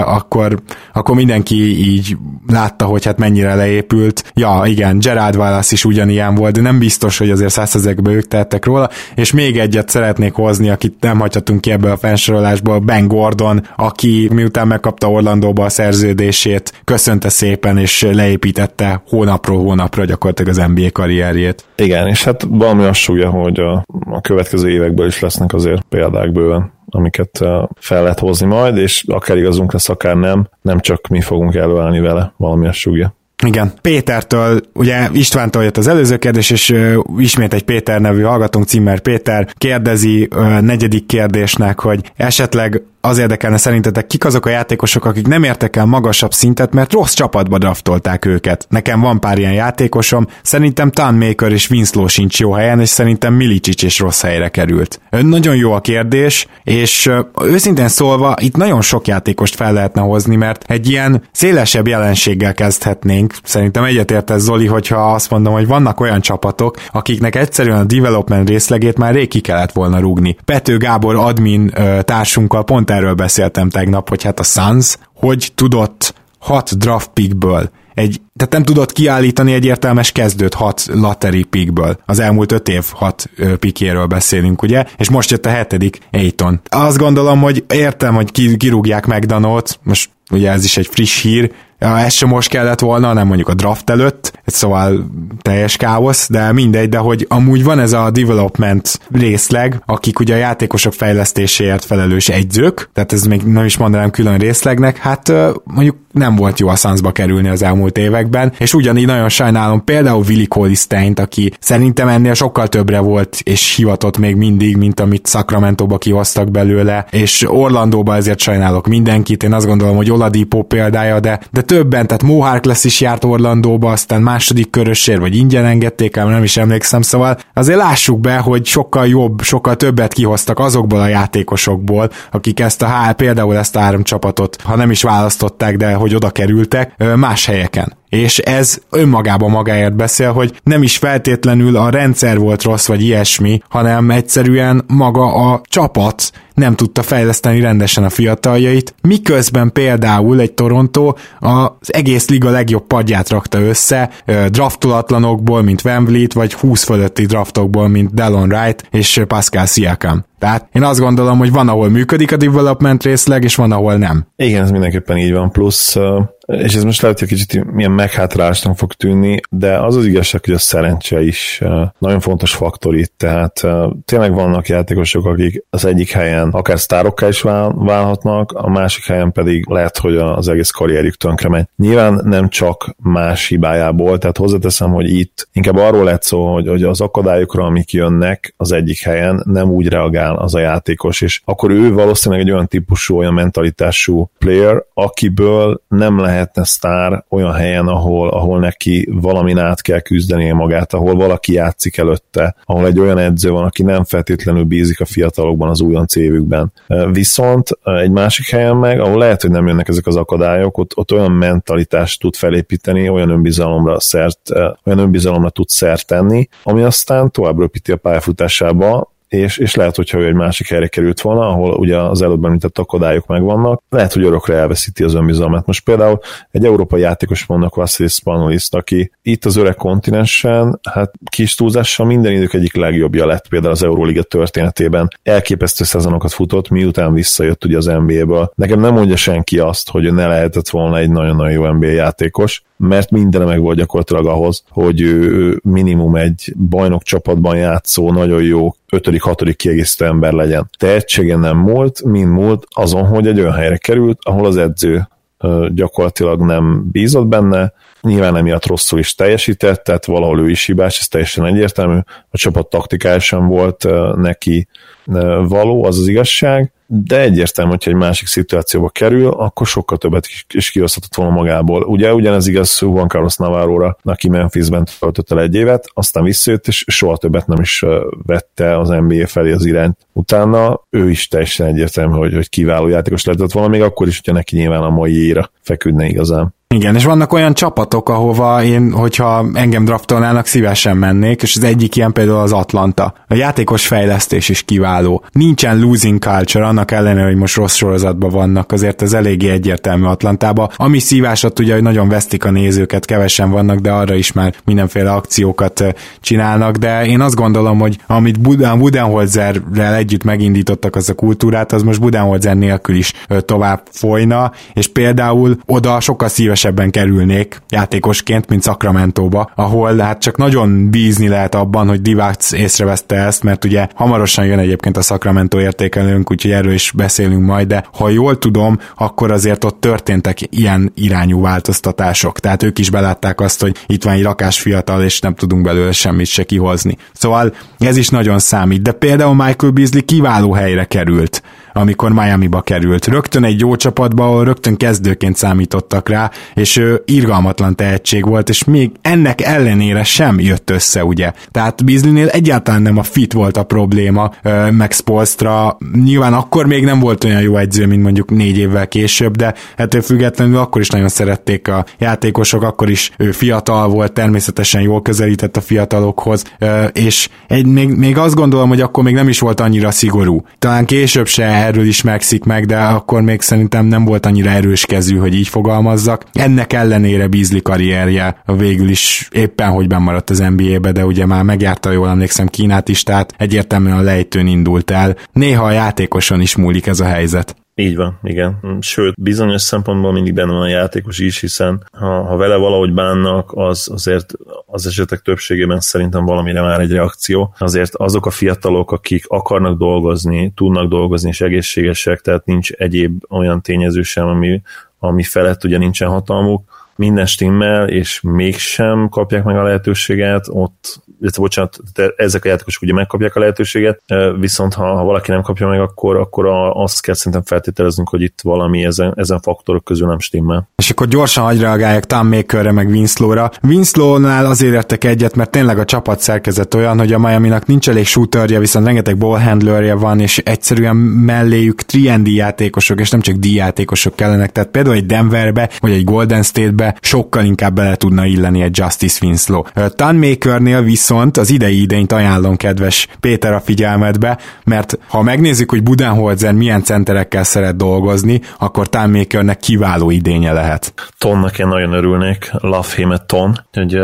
akkor, akkor mindenki így látta, hogy hát mennyire leépült. Ja, igen, Gerard Wallace is ugyanilyen volt, de nem biztos, hogy azért százszerzekbe ők tettek róla, és még egyet szeretnék hozni, akit nem hagyhatunk ki ebből a felsorolásból, Ben Gordon, aki miután megkapta Orlandóba a szerződését, köszönte szépen, és leépítette hónapról hónapra gyakorlatilag az NBA karrierjét. Igen, és hát valami azt súgja, hogy a, a következő évekből is lesznek azért példák bőven amiket fel lehet hozni majd, és akár igazunk lesz, akár nem, nem csak mi fogunk előállni vele, valami azt súgja. Igen, Pétertől, ugye Istvántól jött az előző kérdés, és uh, ismét egy Péter nevű hallgatónk, Cimmer Péter kérdezi uh, negyedik kérdésnek, hogy esetleg az érdekelne szerintetek, kik azok a játékosok, akik nem értek el magasabb szintet, mert rossz csapatba draftolták őket. Nekem van pár ilyen játékosom, szerintem Maker és Winslow sincs jó helyen, és szerintem Milicic is rossz helyre került. Ön nagyon jó a kérdés, és őszintén szólva itt nagyon sok játékost fel lehetne hozni, mert egy ilyen szélesebb jelenséggel kezdhetnénk. Szerintem egyetért Zoli, hogyha azt mondom, hogy vannak olyan csapatok, akiknek egyszerűen a development részlegét már rég ki kellett volna rúgni. Pető Gábor admin társunkkal pont erről beszéltem tegnap, hogy hát a Suns hogy tudott hat draft pickből egy, tehát nem tudott kiállítani egy értelmes kezdőt hat lateri pickből. Az elmúlt öt év hat pikjéről beszélünk, ugye? És most jött a hetedik Aiton. Azt gondolom, hogy értem, hogy kirúgják McDonald's, most ugye ez is egy friss hír, Ja, ez sem most kellett volna, hanem mondjuk a draft előtt, szóval teljes káosz, de mindegy, de hogy amúgy van ez a development részleg, akik ugye a játékosok fejlesztéséért felelős egyzők, tehát ez még nem is mondanám külön részlegnek, hát mondjuk nem volt jó a Sunsba kerülni az elmúlt években, és ugyanígy nagyon sajnálom például Willi Colisteint, aki szerintem ennél sokkal többre volt, és hivatott még mindig, mint amit Sacramento-ba kihoztak belőle, és Orlandóba ezért sajnálok mindenkit, én azt gondolom, hogy Oladipo példája, de, de többen, tehát Mo lesz is járt Orlandóba, aztán második körössér, vagy ingyen engedték el, nem is emlékszem, szóval azért lássuk be, hogy sokkal jobb, sokkal többet kihoztak azokból a játékosokból, akik ezt a például ezt a három csapatot, ha nem is választották, de hogy oda kerültek, más helyeken. És ez önmagában magáért beszél, hogy nem is feltétlenül a rendszer volt rossz, vagy ilyesmi, hanem egyszerűen maga a csapat nem tudta fejleszteni rendesen a fiataljait, miközben például egy Toronto az egész liga legjobb padját rakta össze, draftolatlanokból, mint Vliet, vagy 20 fölötti draftokból, mint Delon Wright és Pascal Siakam. Tehát én azt gondolom, hogy van, ahol működik a development részleg, és van, ahol nem. Igen, ez mindenképpen így van. Plusz és ez most lehet, hogy kicsit milyen meghátrálásnak fog tűnni, de az az igazság, hogy a szerencse is nagyon fontos faktor itt, tehát tényleg vannak játékosok, akik az egyik helyen akár sztárokká is válhatnak, a másik helyen pedig lehet, hogy az egész karrierjük tönkre megy. Nyilván nem csak más hibájából, tehát hozzáteszem, hogy itt inkább arról lett szó, hogy, hogy az akadályokra, amik jönnek az egyik helyen, nem úgy reagál az a játékos, és akkor ő valószínűleg egy olyan típusú, olyan mentalitású player, akiből nem lehetne sztár olyan helyen, ahol, ahol neki valamin át kell küzdenie magát, ahol valaki játszik előtte, ahol egy olyan edző van, aki nem feltétlenül bízik a fiatalokban, az újonc évükben. Viszont egy másik helyen meg, ahol lehet, hogy nem jönnek ezek az akadályok, ott, ott olyan mentalitást tud felépíteni, olyan önbizalomra szert, olyan önbizalomra tud szert tenni, ami aztán tovább röpíti a pályafutásába, és, és lehet, hogyha ő egy másik helyre került volna, ahol ugye az előbb említett akadályok megvannak, lehet, hogy örökre elveszíti az önbizalmát. Most például egy európai játékos vannak Vasilis Spanoliszt, aki itt az öreg kontinensen, hát kis túlzással minden idők egyik legjobbja lett például az Euróliga történetében. Elképesztő szezonokat futott, miután visszajött ugye az NBA-ből. Nekem nem mondja senki azt, hogy ne lehetett volna egy nagyon-nagyon jó NBA játékos, mert minden meg volt gyakorlatilag ahhoz, hogy ő minimum egy bajnok csapatban játszó, nagyon jó 5.-6. kiegészítő ember legyen. Tehetsége nem múlt, mind múlt azon, hogy egy olyan helyre került, ahol az edző gyakorlatilag nem bízott benne, nyilván emiatt rosszul is teljesített, tehát valahol ő is hibás, ez teljesen egyértelmű, a csapat taktikálisan volt neki való, az az igazság, de egyértelmű, hogyha egy másik szituációba kerül, akkor sokkal többet is kihozhatott volna magából. Ugye ugyanez igaz Juan Carlos Navarro-ra, aki Memphisben töltött el egy évet, aztán visszajött, és soha többet nem is vette az NBA felé az irányt. Utána ő is teljesen egyértelmű, hogy, hogy kiváló játékos lehetett volna, még akkor is, hogyha neki nyilván a mai éra feküdne igazán. Igen, és vannak olyan csapatok, ahova én, hogyha engem draftolnának, szívesen mennék, és az egyik ilyen például az Atlanta. A játékos fejlesztés is kiváló. Nincsen losing culture, annak ellenére, hogy most rossz sorozatban vannak, azért ez eléggé egyértelmű Atlantába. Ami szívásat ugye, hogy nagyon vesztik a nézőket, kevesen vannak, de arra is már mindenféle akciókat csinálnak, de én azt gondolom, hogy amit Budenholzerrel együtt megindítottak az a kultúrát, az most Budenholzer nélkül is tovább folyna, és például oda sokkal szíves szívesebben kerülnék játékosként, mint Sacramento-ba, ahol hát csak nagyon bízni lehet abban, hogy Divac észreveszte ezt, mert ugye hamarosan jön egyébként a Sacramento értékelőnk, úgyhogy erről is beszélünk majd, de ha jól tudom, akkor azért ott történtek ilyen irányú változtatások. Tehát ők is belátták azt, hogy itt van egy rakás fiatal, és nem tudunk belőle semmit se kihozni. Szóval ez is nagyon számít, de például Michael Beasley kiváló helyre került amikor Miami-ba került. Rögtön egy jó csapatba, ahol rögtön kezdőként számítottak rá, és ő irgalmatlan tehetség volt, és még ennek ellenére sem jött össze, ugye. Tehát Beasleynél egyáltalán nem a fit volt a probléma, meg Spolstra. Nyilván akkor még nem volt olyan jó edző, mint mondjuk négy évvel később, de ettől függetlenül akkor is nagyon szerették a játékosok, akkor is ő fiatal volt, természetesen jól közelített a fiatalokhoz, és egy, még, még azt gondolom, hogy akkor még nem is volt annyira szigorú. Talán később se erről is megszik meg, de akkor még szerintem nem volt annyira erős kezű, hogy így fogalmazzak. Ennek ellenére Beasley karrierje végül is éppen hogy maradt az NBA-be, de ugye már megjárta, jól emlékszem, Kínát is, tehát egyértelműen a lejtőn indult el. Néha a játékoson is múlik ez a helyzet. Így van, igen. Sőt, bizonyos szempontból mindig benne van a játékos is, hiszen ha, ha vele valahogy bánnak, az azért az esetek többségében szerintem valamire már egy reakció. Azért azok a fiatalok, akik akarnak dolgozni, tudnak dolgozni és egészségesek, tehát nincs egyéb olyan tényező sem, ami, ami felett ugye nincsen hatalmuk, minden stimmel, és mégsem kapják meg a lehetőséget, ott illetve bocsánat, ezek a játékosok ugye megkapják a lehetőséget, viszont ha, ha valaki nem kapja meg, akkor, akkor a, azt kell szerintem feltételeznünk, hogy itt valami ezen, ezen faktorok közül nem stimmel. És akkor gyorsan hagy reagáljak Tom Makerre meg Winslow-ra. Winslow-nál azért értek egyet, mert tényleg a csapat szerkezet olyan, hogy a Miami-nak nincs elég shooterje, viszont rengeteg ballhandlerje van, és egyszerűen melléjük 3 játékosok, és nem csak D játékosok kellenek, tehát például egy Denverbe, vagy egy Golden State-be sokkal inkább bele tudna illeni egy Justice Winslow. Tom Makernél visz viszont az idei idényt ajánlom kedves Péter a figyelmetbe, mert ha megnézzük, hogy Budenholzer milyen centerekkel szeret dolgozni, akkor Timemakernek kiváló idénye lehet. Tonnak én nagyon örülnék, Love him a ton, hogy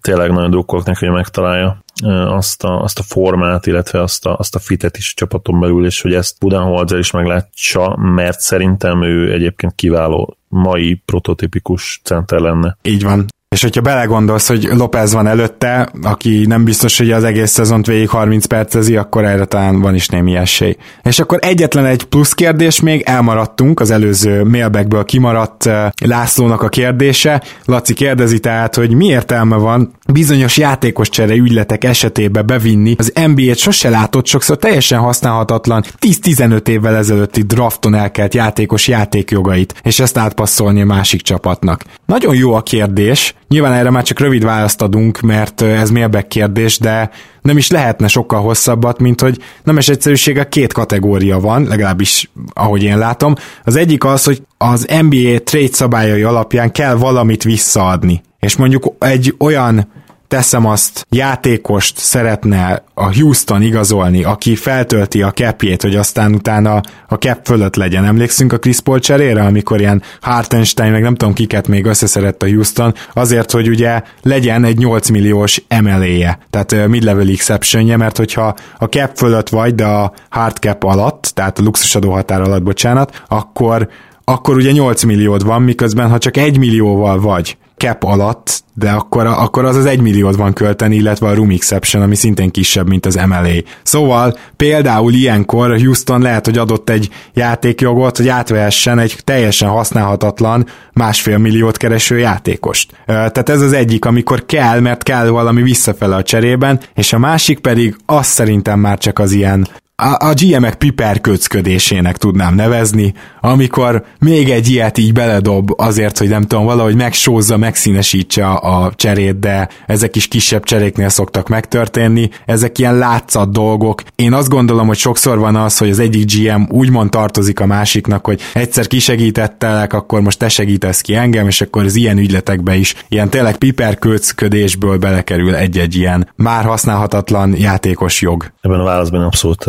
tényleg nagyon drukkolok neki, hogy megtalálja. Azt a, azt a formát, illetve azt a, azt a fitet is a csapaton belül, és hogy ezt Budenholzer is meglátsa, mert szerintem ő egyébként kiváló mai prototipikus center lenne. Így van. És hogyha belegondolsz, hogy López van előtte, aki nem biztos, hogy az egész szezont végig 30 percezi, akkor erre talán van is némi esély. És akkor egyetlen egy plusz kérdés még, elmaradtunk, az előző mailbackből kimaradt eh, Lászlónak a kérdése. Laci kérdezi tehát, hogy mi értelme van bizonyos játékos csere ügyletek esetében bevinni az NBA-t sose látott, sokszor teljesen használhatatlan 10-15 évvel ezelőtti drafton elkelt játékos játékjogait, és ezt átpasszolni a másik csapatnak. Nagyon jó a kérdés, Nyilván erre már csak rövid választ adunk, mert ez mailback kérdés, de nem is lehetne sokkal hosszabbat, mint hogy nemes egyszerűsége két kategória van, legalábbis ahogy én látom. Az egyik az, hogy az NBA trade szabályai alapján kell valamit visszaadni. És mondjuk egy olyan teszem azt, játékost szeretne a Houston igazolni, aki feltölti a capjét, hogy aztán utána a cap fölött legyen. Emlékszünk a Chris Paul cserére, amikor ilyen Hartenstein, meg nem tudom kiket még összeszerett a Houston, azért, hogy ugye legyen egy 8 milliós MLA-je, tehát mid-level exception mert hogyha a cap fölött vagy, de a hard cap alatt, tehát a luxusadó határ alatt, bocsánat, akkor akkor ugye 8 milliód van, miközben ha csak 1 millióval vagy, cap alatt, de akkor, akkor az az egy milliót van költeni, illetve a room exception, ami szintén kisebb, mint az MLA. Szóval például ilyenkor Houston lehet, hogy adott egy játékjogot, hogy átvehessen egy teljesen használhatatlan másfél milliót kereső játékost. Tehát ez az egyik, amikor kell, mert kell valami visszafele a cserében, és a másik pedig az szerintem már csak az ilyen a, GM-ek piperköcködésének tudnám nevezni, amikor még egy ilyet így beledob azért, hogy nem tudom, valahogy megsózza, megszínesítse a, a cserét, de ezek is kisebb cseréknél szoktak megtörténni, ezek ilyen látszat dolgok. Én azt gondolom, hogy sokszor van az, hogy az egyik GM úgymond tartozik a másiknak, hogy egyszer kisegítettelek, akkor most te segítesz ki engem, és akkor az ilyen ügyletekbe is ilyen tényleg piperköcködésből belekerül egy-egy ilyen már használhatatlan játékos jog. Ebben a válaszban abszolút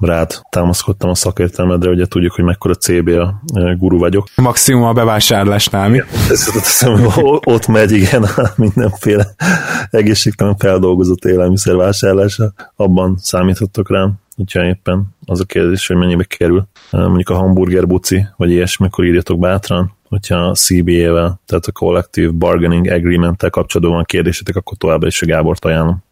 rád támaszkodtam a szakértelmedre, ugye tudjuk, hogy mekkora CBA guru vagyok. Maximum a bevásárlásnál, mi? ott megy, igen, mindenféle egészségtelen feldolgozott élelmiszer vásárlása. Abban számíthatok rám, hogyha éppen az a kérdés, hogy mennyibe kerül. Mondjuk a hamburger buci, vagy ilyesmi, akkor írjatok bátran hogyha a CBA-vel, tehát a Collective Bargaining Agreement-tel kapcsolatban van kérdésetek, akkor továbbra is a Gábort ajánlom.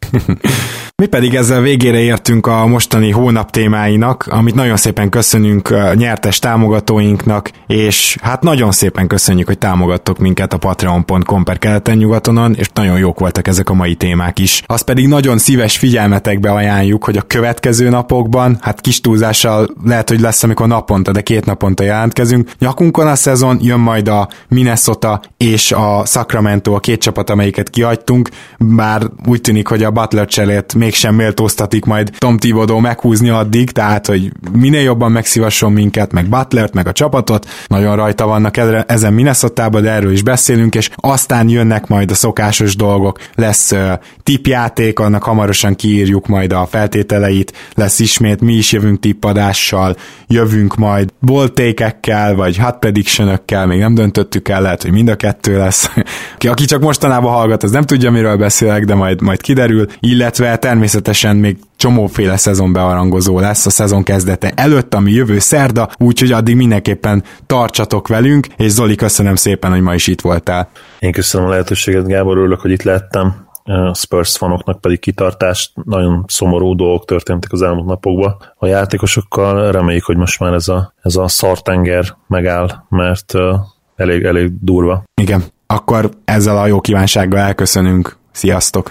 Mi pedig ezzel végére értünk a mostani hónap témáinak, amit nagyon szépen köszönünk nyertes támogatóinknak, és hát nagyon szépen köszönjük, hogy támogattok minket a patreon.com per keleten nyugatonon, és nagyon jók voltak ezek a mai témák is. Azt pedig nagyon szíves figyelmetekbe ajánljuk, hogy a következő napokban, hát kis túlzással lehet, hogy lesz, amikor naponta, de két naponta jelentkezünk. Nyakunkon a szezon, jön majd a Minnesota és a Sacramento, a két csapat, amelyiket kiadtunk, bár úgy tűnik, hogy a Butler cserét mégsem méltóztatik majd Tom Thibodeau meghúzni addig, tehát, hogy minél jobban megszívasson minket, meg Butlert, meg a csapatot, nagyon rajta vannak ezen minnesota de erről is beszélünk, és aztán jönnek majd a szokásos dolgok, lesz uh, tipjáték, annak hamarosan kiírjuk majd a feltételeit, lesz ismét, mi is jövünk tippadással, jövünk majd boltékekkel, vagy hot prediction még nem döntöttük el, lehet, hogy mind a kettő lesz. Aki csak mostanában hallgat, az nem tudja, miről beszélek, de majd, majd kiderül, illetve természetesen még csomóféle szezon bearangozó lesz a szezon kezdete előtt, ami jövő szerda, úgyhogy addig mindenképpen tartsatok velünk, és Zoli, köszönöm szépen, hogy ma is itt voltál. Én köszönöm a lehetőséget, Gábor, örülök, hogy itt lettem. A Spurs fanoknak pedig kitartást, nagyon szomorú dolgok történtek az elmúlt napokban. A játékosokkal reméljük, hogy most már ez a, ez a szartenger megáll, mert elég, elég durva. Igen, akkor ezzel a jó kívánsággal elköszönünk. Sziasztok!